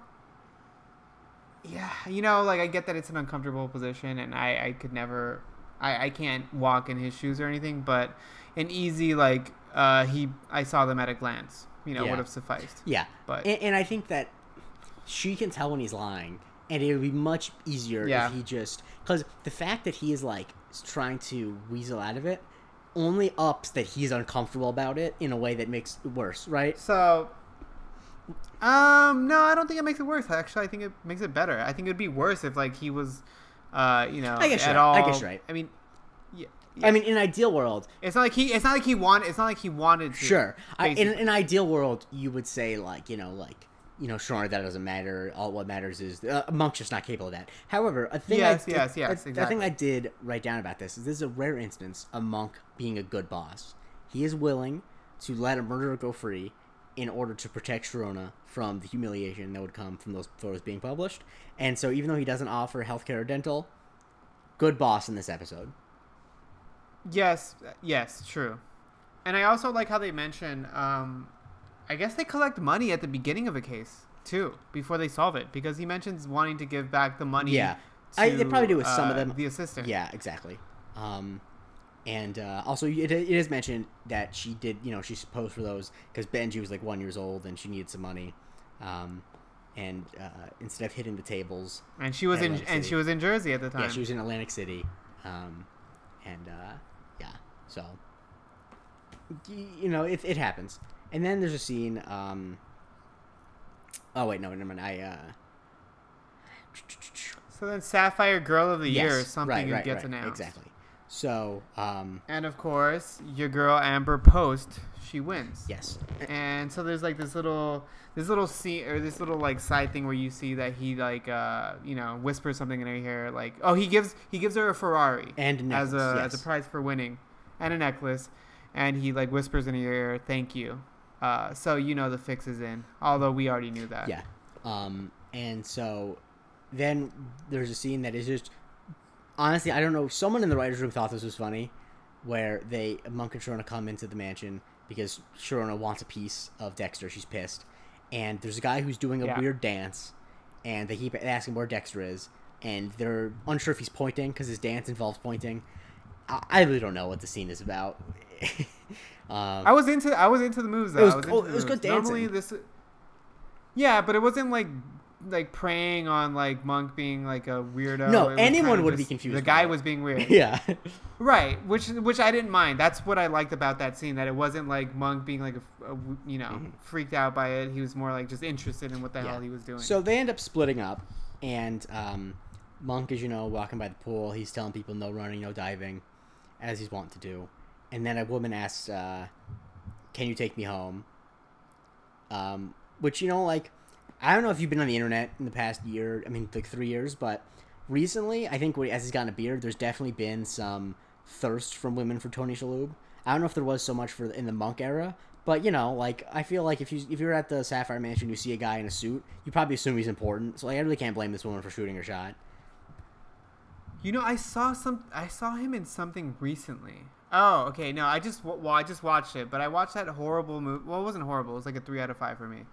S2: yeah you know like i get that it's an uncomfortable position and i i could never i i can't walk in his shoes or anything but an easy like uh he i saw them at a glance you know
S1: Yeah.
S2: would have sufficed
S1: Yeah,
S2: But-
S1: and, and I think that she can tell when he's lying, and it would be much easier
S2: Yeah.
S1: if he just because the fact that he is like trying to weasel out of it only ups that he's uncomfortable about it in a way that makes it worse, right?
S2: so um no i don't think it makes it worse actually i think it makes it better i think it'd be worse if like he was uh you know
S1: I guess
S2: at
S1: you're. I guess right.
S2: i mean yeah,
S1: I mean, in an ideal world,
S2: it's not like he it's not like he wanted it's not like he wanted to
S1: Sure. I, in an ideal world, you would say like you know like you know sure that doesn't matter. All what matters is uh, Monk's just not capable of that. However, a thing
S2: Yes,
S1: I,
S2: yes, yes,
S1: a- a thing. I did write down about this is this is a rare instance of Monk being a good boss. He is willing to let a murderer go free in order to protect Sharona from the humiliation that would come from those photos being published. And so, even though he doesn't offer healthcare or dental, good boss in this episode.
S2: Yes, yes, true. And I also like how they mention um I guess they collect money at the beginning of a case too, before they solve it, because he mentions wanting to give back the money.
S1: Yeah. I- they probably do with some of
S2: uh,
S1: them.
S2: The assistant.
S1: Yeah, exactly. Um, and uh, also, it, it is mentioned that she did, you know, she posed for those because Benji was like one years old and she needed some money. Um, and uh, instead of hitting the tables,
S2: And she was in
S1: Atlantic
S2: and
S1: City.
S2: she was in Jersey at the time.
S1: yeah, she was in Atlantic City. Um, and uh, yeah, so you know, it, it happens. and then there's a scene. Um, oh wait, no, never mind. I uh,
S2: So then Sapphire Girl of the Year
S1: yes,
S2: something
S1: right, right,
S2: gets
S1: right,
S2: announced.
S1: exactly. So um,
S2: And of course, your girl Amber Post, she wins.
S1: yes,
S2: And so there's like this little this little scene or this little like side thing where you see that he like uh you know whispers something in her ear like oh he gives he gives her a Ferrari
S1: and a
S2: as a
S1: necklace,
S2: as a prize for winning and a necklace and he like whispers in her ear thank you. Uh, so you know the fix is in, although we already knew that.
S1: Yeah. Um, and so then there's a scene that is just honestly, I don't know. Someone in the writers' room thought this was funny, where they Monk and Sharona come into the mansion because Sharona wants a piece of Dexter. She's pissed, and there's a guy who's doing a
S2: Yeah.
S1: weird dance, and they keep asking where Dexter is, and they're unsure if he's pointing because his dance involves pointing. I, I really don't know what the scene is about. um,
S2: I was into I was into the moves though.
S1: was
S2: I was into the
S1: it was good
S2: moves. Normally
S1: dancing.
S2: this Yeah, but it wasn't like like preying on like Monk being like a weirdo.
S1: No, anyone would be confused
S2: The guy
S1: it.
S2: was being weird.
S1: yeah.
S2: Right, which which I didn't mind. That's what I liked about that scene. That it wasn't like Monk being like a, a- you know
S1: Mhm.
S2: freaked out by it. He was more like just interested in what the
S1: Yeah.
S2: hell he was doing.
S1: So they end up splitting up, and um, Monk is, you know, walking by the pool. He's telling people no running, no diving, as he's wont to do. And then a woman asks, uh, "Can you take me home?" Um, which you know, like, I don't know if you've been on the internet in the past year. I mean, like three years, but recently, I think as he's gotten a beard, there's definitely been some thirst from women for Tony Shalhoub. I don't know if there was so much for in the Monk era, but you know, like I feel like if you if you're at the Sapphire Mansion, you see a guy in a suit, you probably assume he's important. So like, I really can't blame this woman for shooting her shot.
S2: You know, I saw some. I saw him in something recently. Oh, okay. No, I just well, I just watched it, but I watched that horrible movie. Well, it wasn't horrible. It was like a three out of five for me.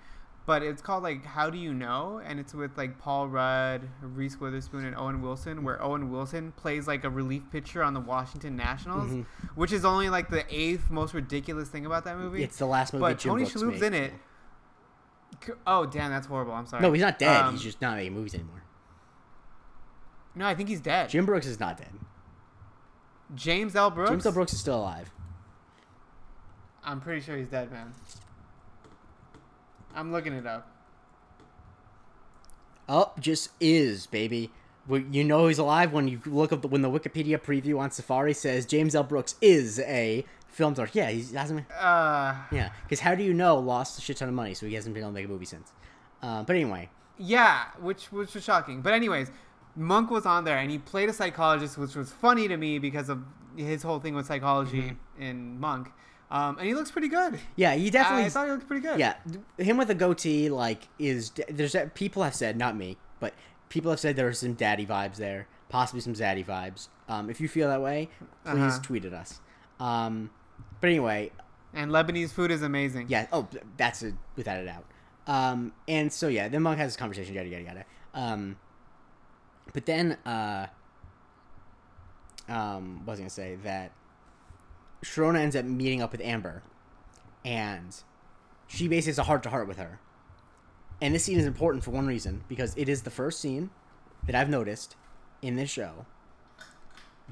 S2: But it's called like How Do You Know, and it's with like Paul Rudd, Reese Witherspoon, and Owen Wilson, where Owen Wilson plays like a relief pitcher on the Washington Nationals,
S1: Mhm.
S2: which is only like the eighth most ridiculous thing about that movie.
S1: It's the last movie
S2: but
S1: Jim
S2: Tony
S1: Brooks
S2: Shalhoub's
S1: made.
S2: in it. Oh damn, that's horrible. I'm sorry.
S1: No, he's not dead.
S2: Um,
S1: he's just not making movies anymore.
S2: no, I think he's dead.
S1: Jim Brooks is not dead.
S2: James L. Brooks.
S1: James L. Brooks is still alive.
S2: I'm pretty sure he's dead, man. I'm looking it up.
S1: Oh, just is, baby. You know he's alive when you look up the, when the Wikipedia preview on Safari says James L. Brooks is a film star. Yeah, he hasn't.
S2: Uh,
S1: Yeah, because how do you know lost a shit ton of money, so he hasn't been able to make a movie since. Uh, but anyway,
S2: yeah, which which was shocking. But anyways, Monk was on there and he played a psychologist, which was funny to me because of his whole thing with psychology in Monk. Um, and he looks pretty good.
S1: yeah, he definitely.
S2: I thought he looked pretty good.
S1: yeah, him with a goatee, like, is there's people have said, not me, but people have said there are some daddy vibes there, possibly some zaddy vibes. Um, if you feel that way, please
S2: Uh-huh.
S1: tweet at us. Um, but anyway,
S2: And Lebanese food is amazing.
S1: Yeah. Oh, that's a, without a doubt. Um, and so yeah, then Monk has this conversation, yada yada yada. Um, but then uh, um, was I gonna say that Sharona ends up meeting up with Amber, and she basically has a heart to heart with her. And this scene is important for one reason because it is the first scene that I've noticed in this show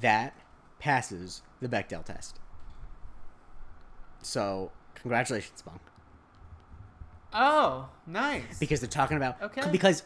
S1: that passes the Bechdel test. So, congratulations, Monk.
S2: Oh, nice.
S1: because they're talking about
S2: Okay.
S1: because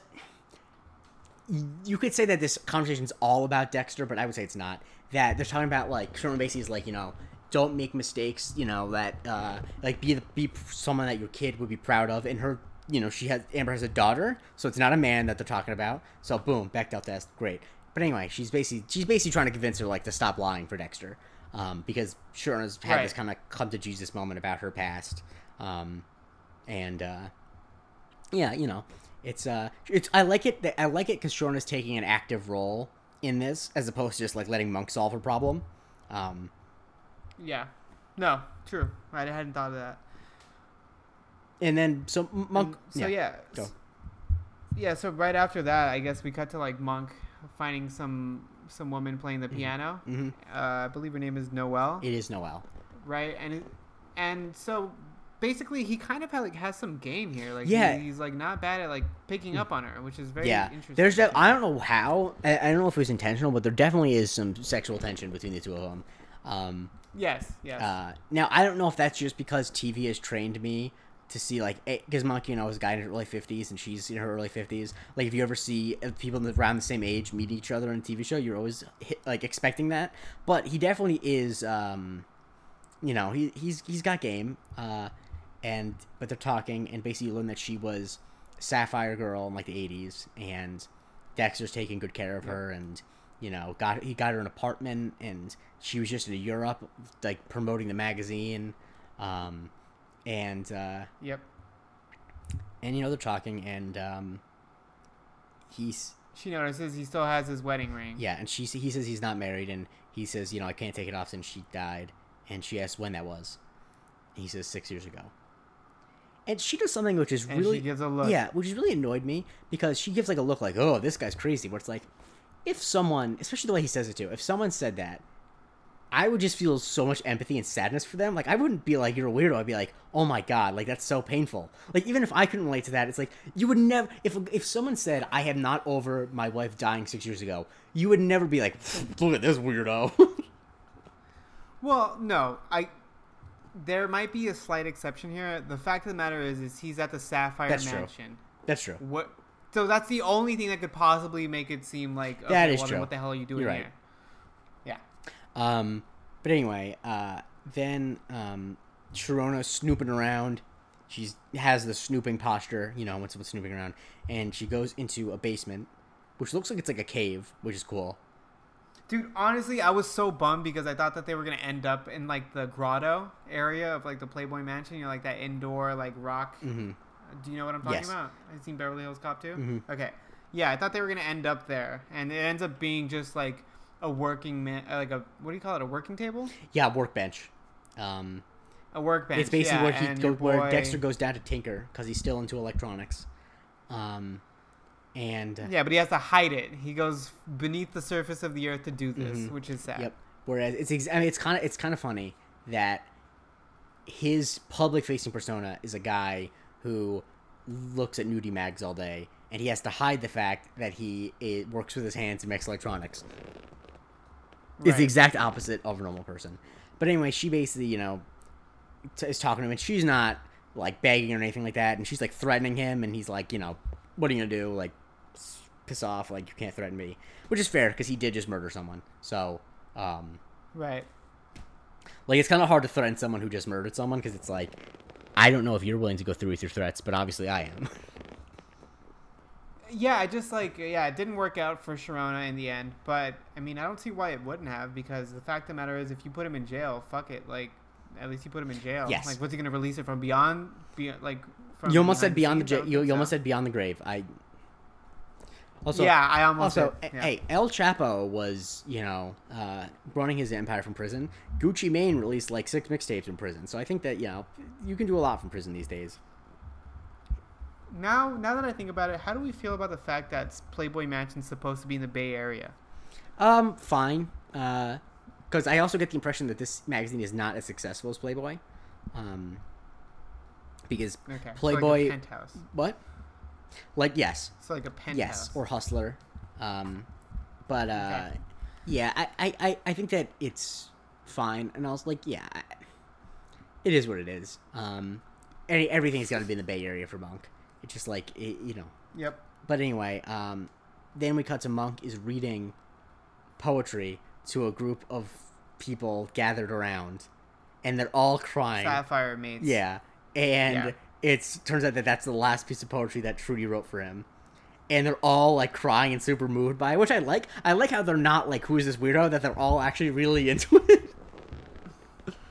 S1: you could say that this conversation is all about Dexter, but I would say it's not. That they're talking about like Sherman Basie's like you know don't make mistakes, you know that uh, like be the, be someone that your kid would be proud of, and her you know she has Amber has a daughter, so it's not a man that they're talking about. So boom, Bechdel test, great. But anyway, she's basically she's basically trying to convince her like to stop lying for Dexter, um, because Sharona's had this kind of come to Jesus moment about her past, um, and uh, yeah, you know, it's uh, it's I like it. That, I like it because Sharona's taking an active role in this as opposed to just like letting Monk solve her problem. Um,
S2: yeah. No, true. I hadn't thought of that.
S1: and then so Monk.
S2: So yeah.
S1: go.
S2: Yeah, so right after that, I guess we cut to like Monk finding some some woman playing the piano.
S1: hmm
S2: Uh, I believe her name is Noelle,
S1: It is Noel.
S2: right? And it, and so basically he kind of had, like has some game here. Like
S1: Yeah.
S2: he- he's like not bad at like picking up on her, which is very
S1: yeah,
S2: interesting.
S1: there's that. I don't know how. I, I don't know if it was intentional, but there definitely is some sexual tension between the two of them. Um,
S2: Yes, yes.
S1: uh, now I don't know if that's just because TV has trained me to see like because Monkey you know was a guy in her early fifties and she's in her early fifties. Like if you ever see uh, people around the same age meet each other on a TV show, you're always hit, like expecting that. But he definitely is. Um, you know he he's he's got game. Uh, and but they're talking and basically you learn that she was Sapphire Girl in like the eighties and Dexter's taking good care of her and you know got he got her an apartment and she was just in Europe like promoting the magazine um and uh
S2: yep.
S1: and you know they're talking and um he's
S2: She notices he still has his wedding ring.
S1: yeah and she he says he's not married and he says you know I can't take it off since she died and she asks when that was and he says 6 years ago and she does something which is
S2: And
S1: really
S2: she gives a look.
S1: Yeah, which has really annoyed me because she gives like a look like, "Oh, this guy's crazy." where it's like, if someone, especially the way he says it too, if someone said that, I would just feel so much empathy and sadness for them. Like I wouldn't be like, "You're a weirdo." I'd be like, "Oh my god, like that's so painful." Like even if I couldn't relate to that, it's like you would never. If if someone said, "I am not over my wife dying six years ago," you would never be like, "Look at this weirdo."
S2: Well, no, I. There might be a slight exception here. The fact of the matter is, is he's at the Sapphire
S1: That's true.
S2: Mansion.
S1: that's true.
S2: What? So that's the only thing that could possibly make it seem like okay,
S1: That is
S2: well,
S1: true.
S2: What the hell are you doing
S1: You're right.
S2: here? Yeah.
S1: Um, but anyway, uh, then um, Sharona's snooping around. She's has the snooping posture, you know, when someone's snooping around, and she goes into a basement, which looks like it's like a cave, which is cool.
S2: Dude, honestly, I was so bummed because I thought that they were gonna end up in like the grotto area of like the Playboy Mansion. You know, like that indoor like rock.
S1: hmm
S2: Do you know what I'm talking
S1: Yes.
S2: about? Have you seen Beverly Hills Cop 2?
S1: Mhm.
S2: Okay. Yeah, I thought they were gonna end up there, and it ends up being just like a working man, uh, like a what do you call it? A working table?
S1: Yeah, workbench. Um,
S2: A workbench.
S1: it's basically
S2: yeah,
S1: where he go,
S2: your
S1: where Dexter goes down to tinker because he's still into electronics. Um, and
S2: Yeah, but he has to hide it. He goes beneath the surface of the earth to do this,
S1: Mhm.
S2: which is sad.
S1: Yep. Whereas it's ex- I mean, it's kind of it's kind of funny that his public facing persona is a guy who looks at nudie mags all day, and he has to hide the fact that he it works with his hands and makes electronics. It's the exact opposite of a normal person. But anyway, she basically you know t- is talking to him, and she's not like begging or anything like that, and she's like threatening him, and he's like, you know, what are you gonna do? Like, piss off, like you can't threaten me, which is fair because he did just murder someone. So, um,
S2: Right.
S1: like it's kind of hard to threaten someone who just murdered someone because it's like, I don't know if you're willing to go through with your threats, but obviously I am.
S2: Yeah, I just like yeah, it didn't work out for Sharona in the end, but I mean, I don't see why it wouldn't have because the fact of the matter is, if you put him in jail, fuck it, like at least you put him in jail.
S1: Yes.
S2: Like, what's he gonna release it from beyond? Be like. From
S1: you almost said beyond the
S2: scenes? I
S1: j-
S2: don't
S1: you, you almost said beyond the grave. I also
S2: yeah, I almost.
S1: also
S2: yeah.
S1: hey El Chapo was you know uh, running his empire from prison. Gucci Mane released like six mixtapes in prison, so I think that you know you can do a lot from prison these days.
S2: Now, now that I think about it, how do we feel about the fact that Playboy Mansion's supposed to be in the Bay Area?
S1: Um, fine. Because I also get the impression that this magazine is not as successful as Playboy. Um, because
S2: Okay. so
S1: Playboy-
S2: like penthouse.
S1: what? Like yes,
S2: So like a penthouse.
S1: yes, or Hustler. Um, but uh,
S2: Okay.
S1: yeah, I, I, I, I think that it's fine, and I was like, yeah, I, it is what it is. Um, any, everything's got to be in the Bay Area for Monk. It's just like it, you know.
S2: Yep.
S1: But anyway, um, then we cut to Monk is reading poetry to a group of people gathered around, and they're all crying.
S2: Sapphire mates.
S1: Yeah, and
S2: Yeah.
S1: It's turns out that that's the last piece of poetry that Trudy wrote for him, and they're all like crying and super moved by it, which I like. I like how they're not like who is this weirdo that they're all actually really into it.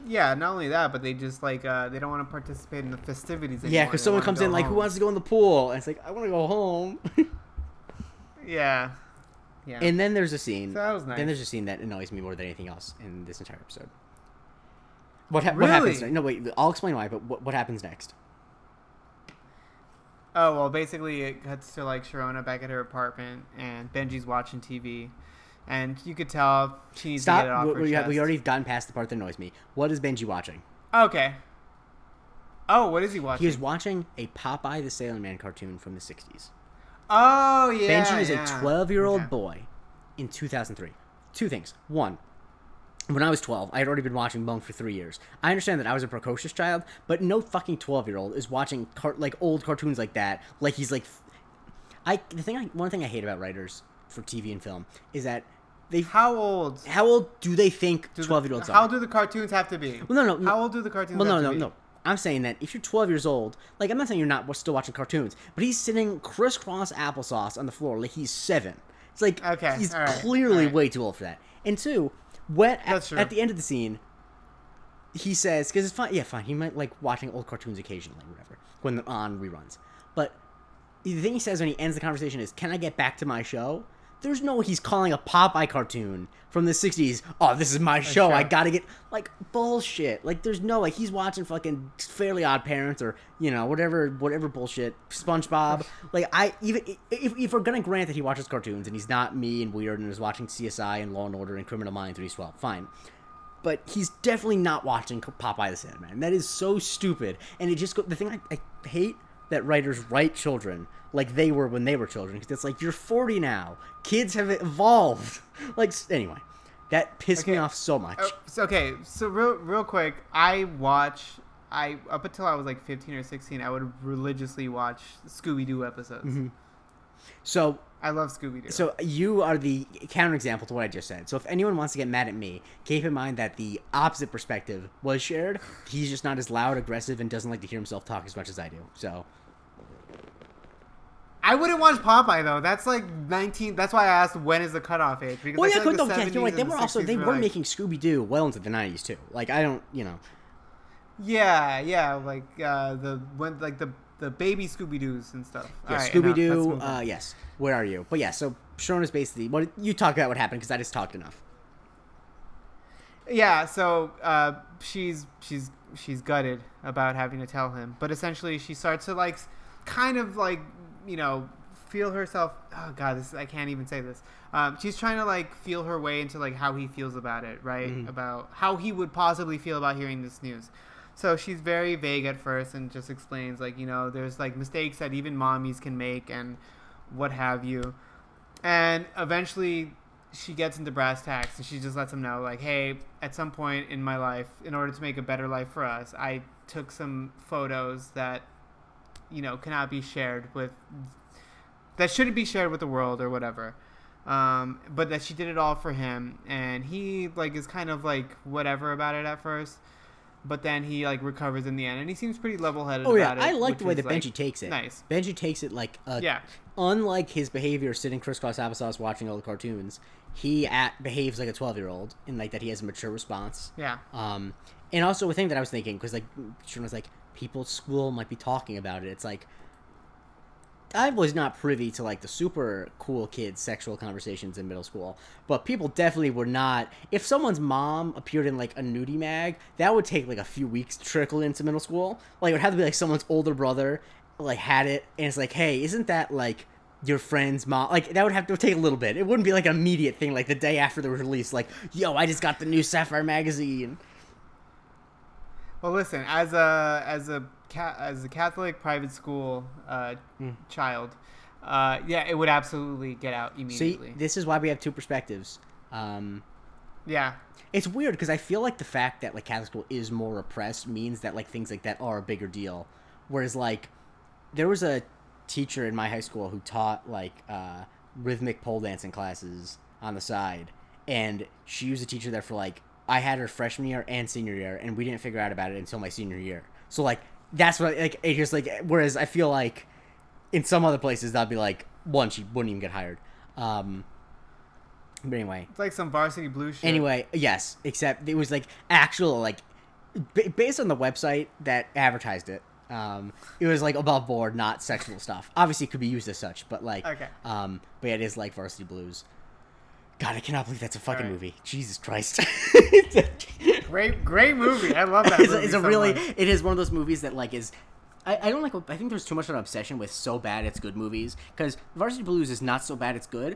S2: Yeah, not only that, but they just like uh, they don't want to participate in the festivities.
S1: yeah, because someone comes in like, who wants to go in the pool? And it's like, I want to go home.
S2: Yeah. Yeah.
S1: and then there's a scene.
S2: So that was nice.
S1: Then there's a scene that annoys me more than anything else in this entire episode. What, ha- what happens?
S2: Really?
S1: No, wait. I'll explain why. But what, what happens next?
S2: Oh well, basically it cuts to like Sharona back at her apartment, and Benji's watching TV, and you could tell she needs to get it
S1: Stop.
S2: off
S1: We,
S2: her
S1: we,
S2: chest.
S1: we already gotten past the part that annoys me. What is Benji watching?
S2: Okay. Oh, what is he watching?
S1: He is watching a Popeye the Sailor Man cartoon from the 60s.
S2: Oh yeah.
S1: Benji is
S2: yeah.
S1: a 12 year old
S2: Okay.
S1: boy in 2003. Two things. One, when I was 12, I had already been watching Monk for three years. I understand that I was a precocious child, but no fucking 12 year old is watching car- like old cartoons like that. Like he's like, I the thing I, one thing I hate about writers for TV and film is that they
S2: How old?
S1: how old do they think 12 year olds
S2: How do the cartoons have to be?
S1: Well, no, no, no.
S2: How old do the cartoons
S1: Well, no,
S2: have
S1: no,
S2: to be?
S1: no. I'm saying that if you're 12 years old, like I'm not saying you're not still watching cartoons, but he's sitting crisscross applesauce on the floor like he's seven. It's like
S2: Okay,
S1: he's
S2: right,
S1: clearly
S2: right.
S1: way too old for that. And two, when at, at the end of the scene, he says because it's fine. Yeah, fine. He might like watching old cartoons occasionally, whatever, when they're on reruns. But the thing he says when he ends the conversation is, "Can I get back to my show?" There's no he's calling a Popeye cartoon from the '60s. Oh, this is my show. I gotta get like bullshit. Like there's no like he's watching fucking Fairly Odd Parents or you know whatever whatever bullshit SpongeBob. Like I even if, if we're gonna grant that he watches cartoons and he's not me and weird and is watching CSI and Law and Order and Criminal Minds when he's 12, fine but he's definitely not watching Popeye the Sandman. That is so stupid. And it just go, the thing I, I hate that writers write children like they were when they were children because it's like you're 40 now. Kids have evolved. Like anyway, that pissed me off so much.
S2: So, okay, so real, real quick, I watch. I up until I was like 15 or 16, I would religiously watch Scooby Doo episodes.
S1: Mm-hmm. So
S2: I love Scooby Doo.
S1: So you are the counterexample to what I just said. So if anyone wants to get mad at me, keep in mind that the opposite perspective was shared. He's just not as loud, aggressive, and doesn't like to hear himself talk as much as I do. So
S2: I wouldn't watch Popeye though. That's like 19. That's why I asked when is the cutoff age. Because
S1: Well, yeah,
S2: like the
S1: yeah, you're right. They were
S2: the
S1: also they were
S2: like-
S1: making Scooby Doo well into the '90s too. Like I don't, you know,
S2: Yeah, yeah, like uh, the when like the the baby Scooby Doo's and stuff.
S1: yeah,
S2: Alright,
S1: Scooby. Doo. Uh, yes, where are you? But yeah, so Sharon is basically what you talk about what happened because I just talked enough.
S2: Yeah, so uh, she's she's she's gutted about having to tell him, but essentially she starts to like, kind of like you know feel herself. Oh God, this I can't even say this. Um, she's trying to like feel her way into like how he feels about it, right?
S1: Mhm.
S2: About how he would possibly feel about hearing this news. So she's very vague at first and just explains like you know there's like mistakes that even mommies can make and what have you, and eventually she gets into brass tacks and she just lets him know like hey at some point in my life in order to make a better life for us i took some photos that you know cannot be shared with that shouldn't be shared with the world or whatever. Um, but that she did it all for him. And he like is kind of like whatever about it at first. But then he like recovers in the end. And he seems pretty level-headed
S1: Oh yeah,
S2: about it
S1: I like the way that
S2: like,
S1: Benji takes it.
S2: nice.
S1: Benji takes it like a
S2: yeah.
S1: unlike his behavior sitting crisscross applesauce watching all the cartoons, he at, behaves like a 12 year old in like that he has a mature response.
S2: yeah.
S1: Um, and also a thing that I was thinking because like Sharon was like people at school might be talking about it. It's like I was not privy to like the super cool kids sexual conversations in middle school, but people definitely were not. If someone's mom appeared in like a nudie mag, that would take like a few weeks to trickle into middle school. Like it would have to be like someone's older brother like had it, and it's like, hey, isn't that like your friend's mom? Like that would have to take a little bit. It wouldn't be like an immediate thing, like the day after the release. Like, yo, I just got the new Sapphire magazine.
S2: Well, listen, as a as a as a Catholic private school uh,
S1: Mm.
S2: child, uh, yeah, it would absolutely get out immediately.
S1: See, this is why we have two perspectives. Um,
S2: yeah,
S1: it's weird because I feel like the fact that like Catholic school is more repressed means that like things like that are a bigger deal. Whereas like there was a teacher in my high school who taught like uh, rhythmic pole dancing classes on the side, and she was a teacher there for like I had her freshman year and senior year, and we didn't figure out about it until my senior year. So like that's what like it just like whereas I feel like in some other places that'd be like one she wouldn't even get hired. Um, but anyway,
S2: it's like some varsity blue shit.
S1: Anyway, yes, except it was like actual like b- based on the website that advertised it. Um, it was like above board, not sexual stuff. Obviously, it could be used as such, but like,
S2: Okay.
S1: um, but yeah, it is like Varsity Blues. God, I cannot believe that's a fucking
S2: Alright.
S1: movie. Jesus Christ!
S2: great, great movie. I love that.
S1: it's, a,
S2: movie
S1: it's a
S2: so
S1: really
S2: much.
S1: it is one of those movies that like is I, I don't like I think there's too much of an obsession with so bad it's good movies because Varsity Blues is not so bad it's good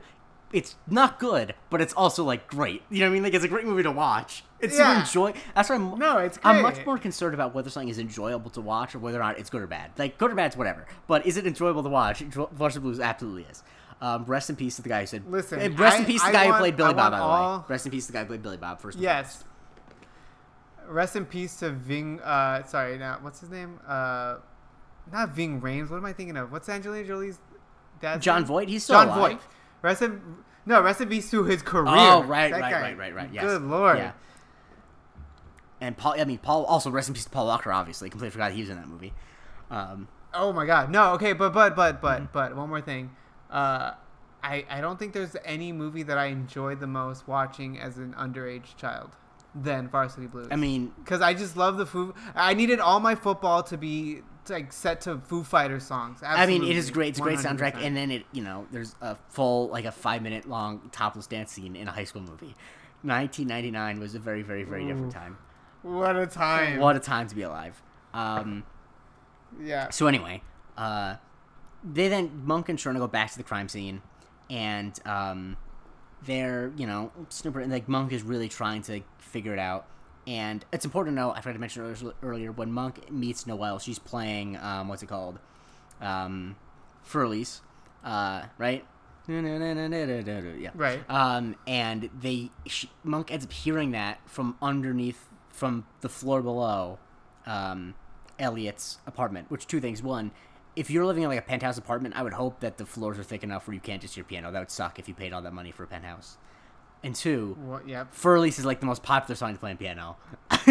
S1: it's not good but it's also like great you know what I mean like it's a great movie to watch it's
S2: Yeah.
S1: enjoy that's why I'm
S2: No, it's
S1: I'm much more concerned about whether something is enjoyable to watch or whether or not it's good or bad like good or bad's whatever but is it enjoyable to watch Varsity Blues absolutely is Um, rest in peace to the guy who said.
S2: Listen,
S1: eh, rest in peace to the guy
S2: want-
S1: who played Billy
S2: I
S1: Bob. By the
S2: all-
S1: way, rest in peace to the guy who played Billy Bob. First.
S2: Yes. Rest in peace to Ving. Uh, sorry, now what's his name? Uh, not Ving Rhames. What am I thinking of? What's Angelina Jolie's dad?
S1: Jon Voight. He's still
S2: Jon
S1: alive.
S2: Voight. Rest in no. Rest in peace to his career.
S1: Oh, right,
S2: That
S1: right,
S2: guy-
S1: right, right, right. Yes.
S2: Good lord.
S1: Yeah. And Paul, I mean, Paul. Also, rest in peace to Paul Walker. Obviously, completely forgot he was in that movie. Um,
S2: Oh my god. No. Okay. But but but but
S1: Mm-hmm.
S2: but one more thing. Uh, I I don't think there's any movie that I enjoyed the most watching as an underage child than Varsity Blues.
S1: I mean,
S2: because I just love the Foo. I needed all my football to be like set to Foo Fighter songs.
S1: I mean, it is great. It's a great soundtrack,
S2: 100%.
S1: and then it, you know, there's a full like a five minute long topless dance scene in a high school movie. 1999 was a very, very, very different time.
S2: what a time!
S1: What a time to be alive. Um,
S2: Yeah.
S1: so anyway, uh, they then Monk and Sharona go back to the crime scene, and um, they're you know snooper and like Monk is really trying to figure it out. And it's important to know. I forgot to mention earlier- when Monk meets Noelle, she's playing um, what's it called, um, Für Elise, uh, right? Yeah.
S2: Right.
S1: Um, and they sh Monk ends up hearing that from underneath, from the floor below, um, Elliot's apartment. Which two things: one, if you're living in like a penthouse apartment, I would hope that the floors are thick enough where you can't just hear piano. That would suck if you paid all that money for a penthouse. And two,
S2: What? Yep.
S1: Für Elise is like the most popular song to play on piano.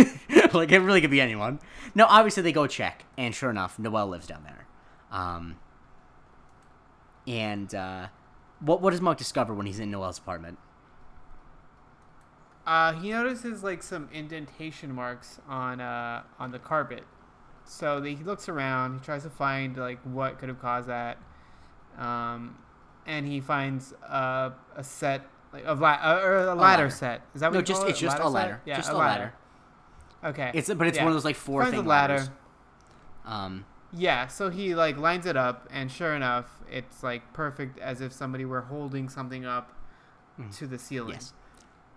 S1: like it really could be anyone. No, obviously they go check, and sure enough, Noel lives down there. Um, and uh, what what does Monk discover when he's in Noel's apartment?
S2: Uh, he notices like some indentation marks on uh on the carpet. So the, he looks around. He tries to find like what could have caused that. Um, and he finds uh, a set like of la- uh, or a ladder,
S1: ladder.
S2: set. Is that what
S1: No, just
S2: call
S1: it's
S2: it?
S1: just a
S2: set?
S1: ladder.
S2: Yeah,
S1: just
S2: a
S1: a ladder.
S2: Okay.
S1: It's but it's
S2: Yeah.
S1: one of those like four
S2: Finds a
S1: thing
S2: ladder.
S1: ladders. Um,
S2: Yeah, so he like lines it up, and sure enough, it's like perfect as if somebody were holding something up
S1: Mhm.
S2: to the ceiling.
S1: yes.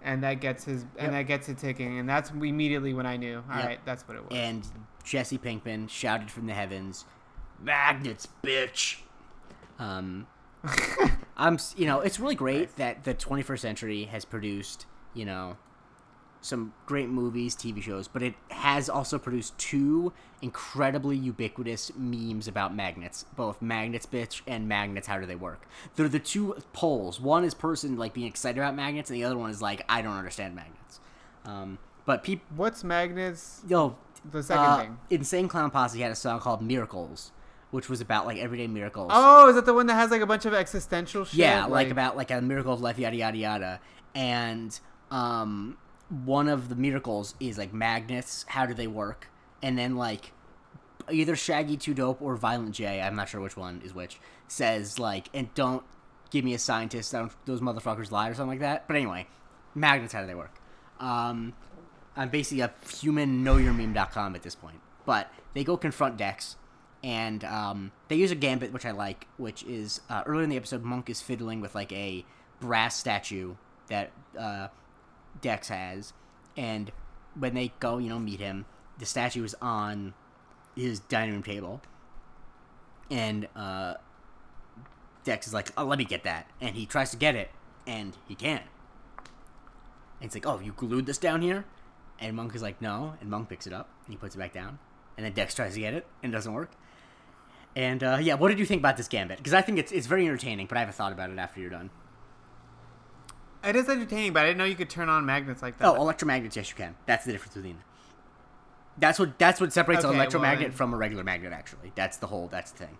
S2: And that gets his
S1: Yep.
S2: and that gets it ticking, and that's immediately when I knew. All right,
S1: Yep.
S2: that's what it was.
S1: And Jesse Pinkman shouted from the heavens, "Magnets, bitch!" Um, I'm, s- you know, it's really great that the 21st century has produced, you know, some great movies, TV shows, but it has also produced two incredibly ubiquitous memes about magnets, both magnets, bitch, and magnets. How do they work? They're the two poles. One is person like being excited about magnets, and the other one is like, I don't understand magnets. Um, but people,
S2: What's magnets?
S1: yo,
S2: The second
S1: uh,
S2: thing.
S1: Insane Clown Posse had a song called Miracles, which was about like everyday miracles.
S2: Oh, is that the one that has like a bunch of existential shit?
S1: yeah, like, about like a miracle of life, yada yada yada. And um, one of the miracles is like magnets. How do they work? And then like either Shaggy Two Dope or Violent J, I'm not sure which one is which, says like, and don't give me a scientist. Those motherfuckers lie or something like that. But anyway, magnets. How do they work? Um, I'm basically a human knowyourmeme.com at this point. But they go confront Dex, and um, they use a gambit which I like, which is uh, earlier in the episode, Monk is fiddling with like a brass statue that uh, Dex has, and when they go, you know, meet him, the statue is on his dining room table, and uh, Dex is like, "Oh, let me get that," and he tries to get it, and he can't. And it's like, "Oh, you glued this down here?" And Monk is like, "No," and Monk picks it up and he puts it back down, and then Dex tries to get it and it doesn't work. And uh, yeah, what did you think about this gambit? Because I think it's it's very entertaining, but I have a thought about it after you're done.
S2: It is entertaining, but I didn't know you could turn on magnets like that.
S1: Oh, electromagnets, yes, you can. That's the difference between. That's what that's what separates
S2: Okay,
S1: an
S2: well
S1: electromagnet
S2: then-
S1: from a regular magnet. Actually, that's the whole. That's the thing.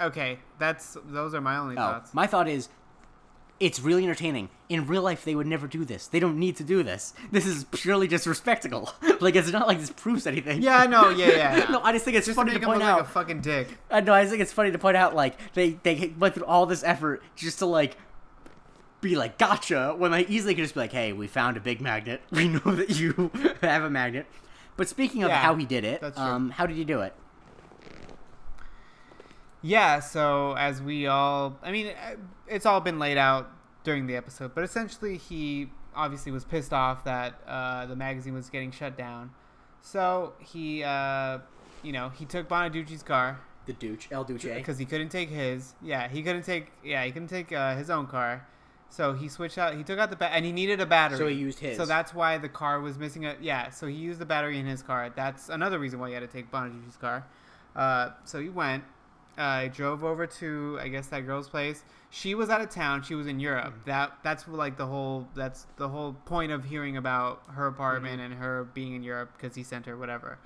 S2: okay, that's those are my only
S1: Oh,
S2: thoughts.
S1: my thought is, it's really entertaining. In real life, they would never do this. They don't need to do this. This is purely just for spectacle. like it's not like this proves anything.
S2: Yeah, I know. Yeah, yeah. yeah.
S1: no, I just think it's
S2: Just
S1: funny
S2: to
S1: to, point out.
S2: like a fucking dick.
S1: I know. I just think it's funny to point out. Like they they went through all this effort just to like be like gotcha when they easily could just be like, hey, we found a big magnet. We know that you have a magnet. But speaking of
S2: Yeah,
S1: how he did it, um, how did he do it?
S2: Yeah, so as we all, I mean, uh, it's all been laid out during the episode, but essentially he obviously was pissed off that uh, the magazine was getting shut down. So he, uh, you know, he took Bonaduce's car
S1: The Duce, El Duce.
S2: because he couldn't take his. Yeah, he couldn't take. Yeah, he couldn't take uh, his own car. So he switched out. He took out the ba- and he needed a battery.
S1: So he used his.
S2: So that's why the car was missing a. Yeah, so he used the battery in his car. That's another reason why he had to take Bonaduce's car. Uh, so he went. Uh, drove over to I guess that girl's place. She was out of town. She was in Europe.
S1: Mm.
S2: That that's like the whole that's the whole point of hearing about her apartment
S1: Mm-hmm.
S2: and her being in Europe because he sent her whatever.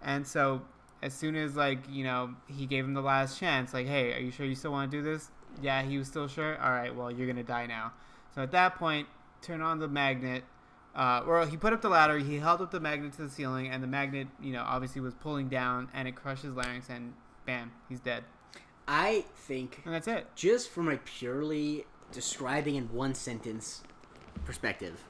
S2: And so as soon as like you know he gave him the last chance, like hey, are you sure you still want to do this? Yeah, he was still sure. All right, well you're gonna die now. So at that point, turn on the magnet. Uh, or he put up the ladder. He held up the magnet to the ceiling, and the magnet, you know, obviously was pulling down, and it crushed his larynx, and bam, he's dead.
S1: I think
S2: And that's it.
S1: just from a purely describing in one sentence perspective,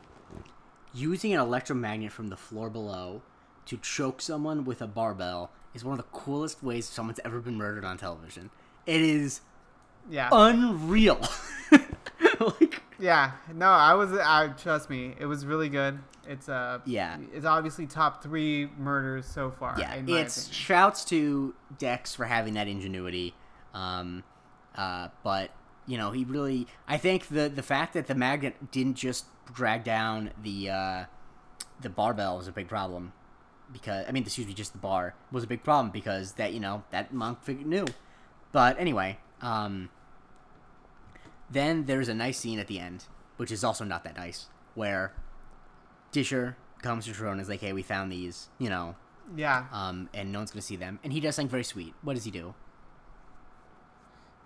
S1: using an electromagnet from the floor below to choke someone with a barbell is one of the coolest ways someone's ever been murdered on television. It is
S2: Yeah.
S1: unreal. like,
S2: Yeah, no, I was. I trust me, it was really good. It's uh,
S1: Yeah.
S2: it's obviously top three murders so far.
S1: yeah, it's
S2: opinion.
S1: shouts to Dex for having that ingenuity. Um, uh, but you know, he really. I think the the fact that the magnet didn't just drag down the uh, the barbell was a big problem. Because I mean, excuse me, just the bar was a big problem because that you know that monk knew. But anyway, um, then there's a nice scene at the end, which is also not that nice, where Disher comes to Sharona and is like, "Hey, we found these," you know,
S2: yeah.
S1: um, and no one's gonna see them. And he does something very sweet. What does he do?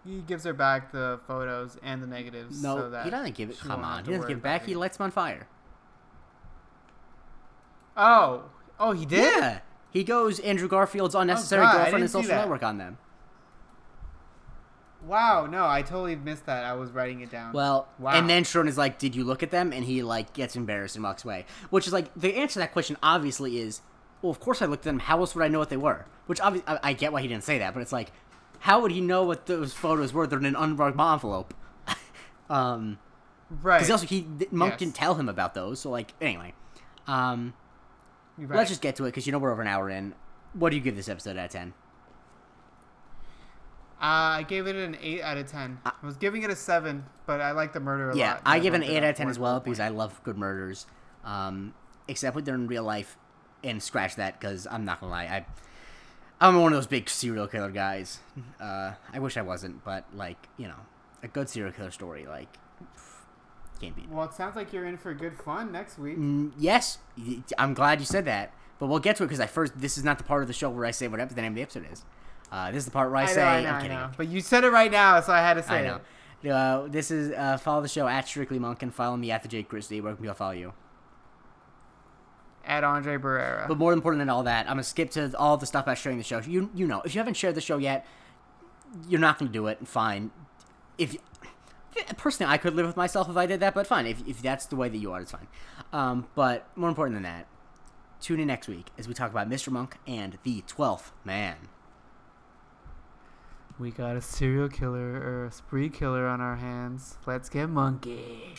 S2: He gives her back the photos and the negatives.
S1: No,
S2: so that
S1: he doesn't give it. Come on, he doesn't give it back. He
S2: it.
S1: lights them on fire.
S2: Oh, oh, he did.
S1: Yeah, he goes Andrew Garfield's unnecessary
S2: God,
S1: girlfriend and social network on them.
S2: Wow, no, I totally missed that. I was writing it down.
S1: Well,
S2: Wow.
S1: and then Sharona is like, "Did you look at them?" And he like gets embarrassed and walks away. Which is like the answer to that question obviously is, well, of course I looked at them. How else would I know what they were? Which obviously I, I get why he didn't say that, but it's like, how would he know what those photos were? They're in an unmarked envelope. um,
S2: right.
S1: because also he Monk
S2: Yes.
S1: didn't tell him about those. So like anyway, um,
S2: right.
S1: let's just get to it because you know we're over an hour in. What do you give this episode out of ten?
S2: Uh, I gave it an eight out of ten. I was giving it a seven, but I like the murder a
S1: Yeah,
S2: lot.
S1: I
S2: That
S1: give it an eight out of ten as well because. I love good murders. Um, except when they're in real life, and scratch that because I'm not gonna lie, I I'm one of those big serial killer guys. Uh, I wish I wasn't, but like you know, a good serial killer story like can't beat.
S2: Well, it sounds like you're in for good fun next week.
S1: Mm, yes, I'm glad you said that, but we'll get to it because I first this is not the part of the show where I say what the name of the episode is. Uh, this is the part where I,
S2: I know,
S1: say
S2: I know,
S1: I'm
S2: I
S1: kidding.
S2: know. But you said it right now, so I had to say
S1: I know.
S2: it.
S1: Uh, this is uh, follow the show at Strictly Monk and follow me at the Jake Christie. Where can people follow you?
S2: At Andre Barrera.
S1: But more important than all that, I'm gonna skip to all the stuff about sharing the show. You you know, if you haven't shared the show yet, you're not gonna do it. Fine. If personally, I could live with myself if I did that, but fine. If if that's the way that you are, it's fine. Um, but more important than that, tune in next week as we talk about Mr. Monk and the Twelfth Man.
S2: We got a serial killer or a spree killer on our hands. Let's get monkey.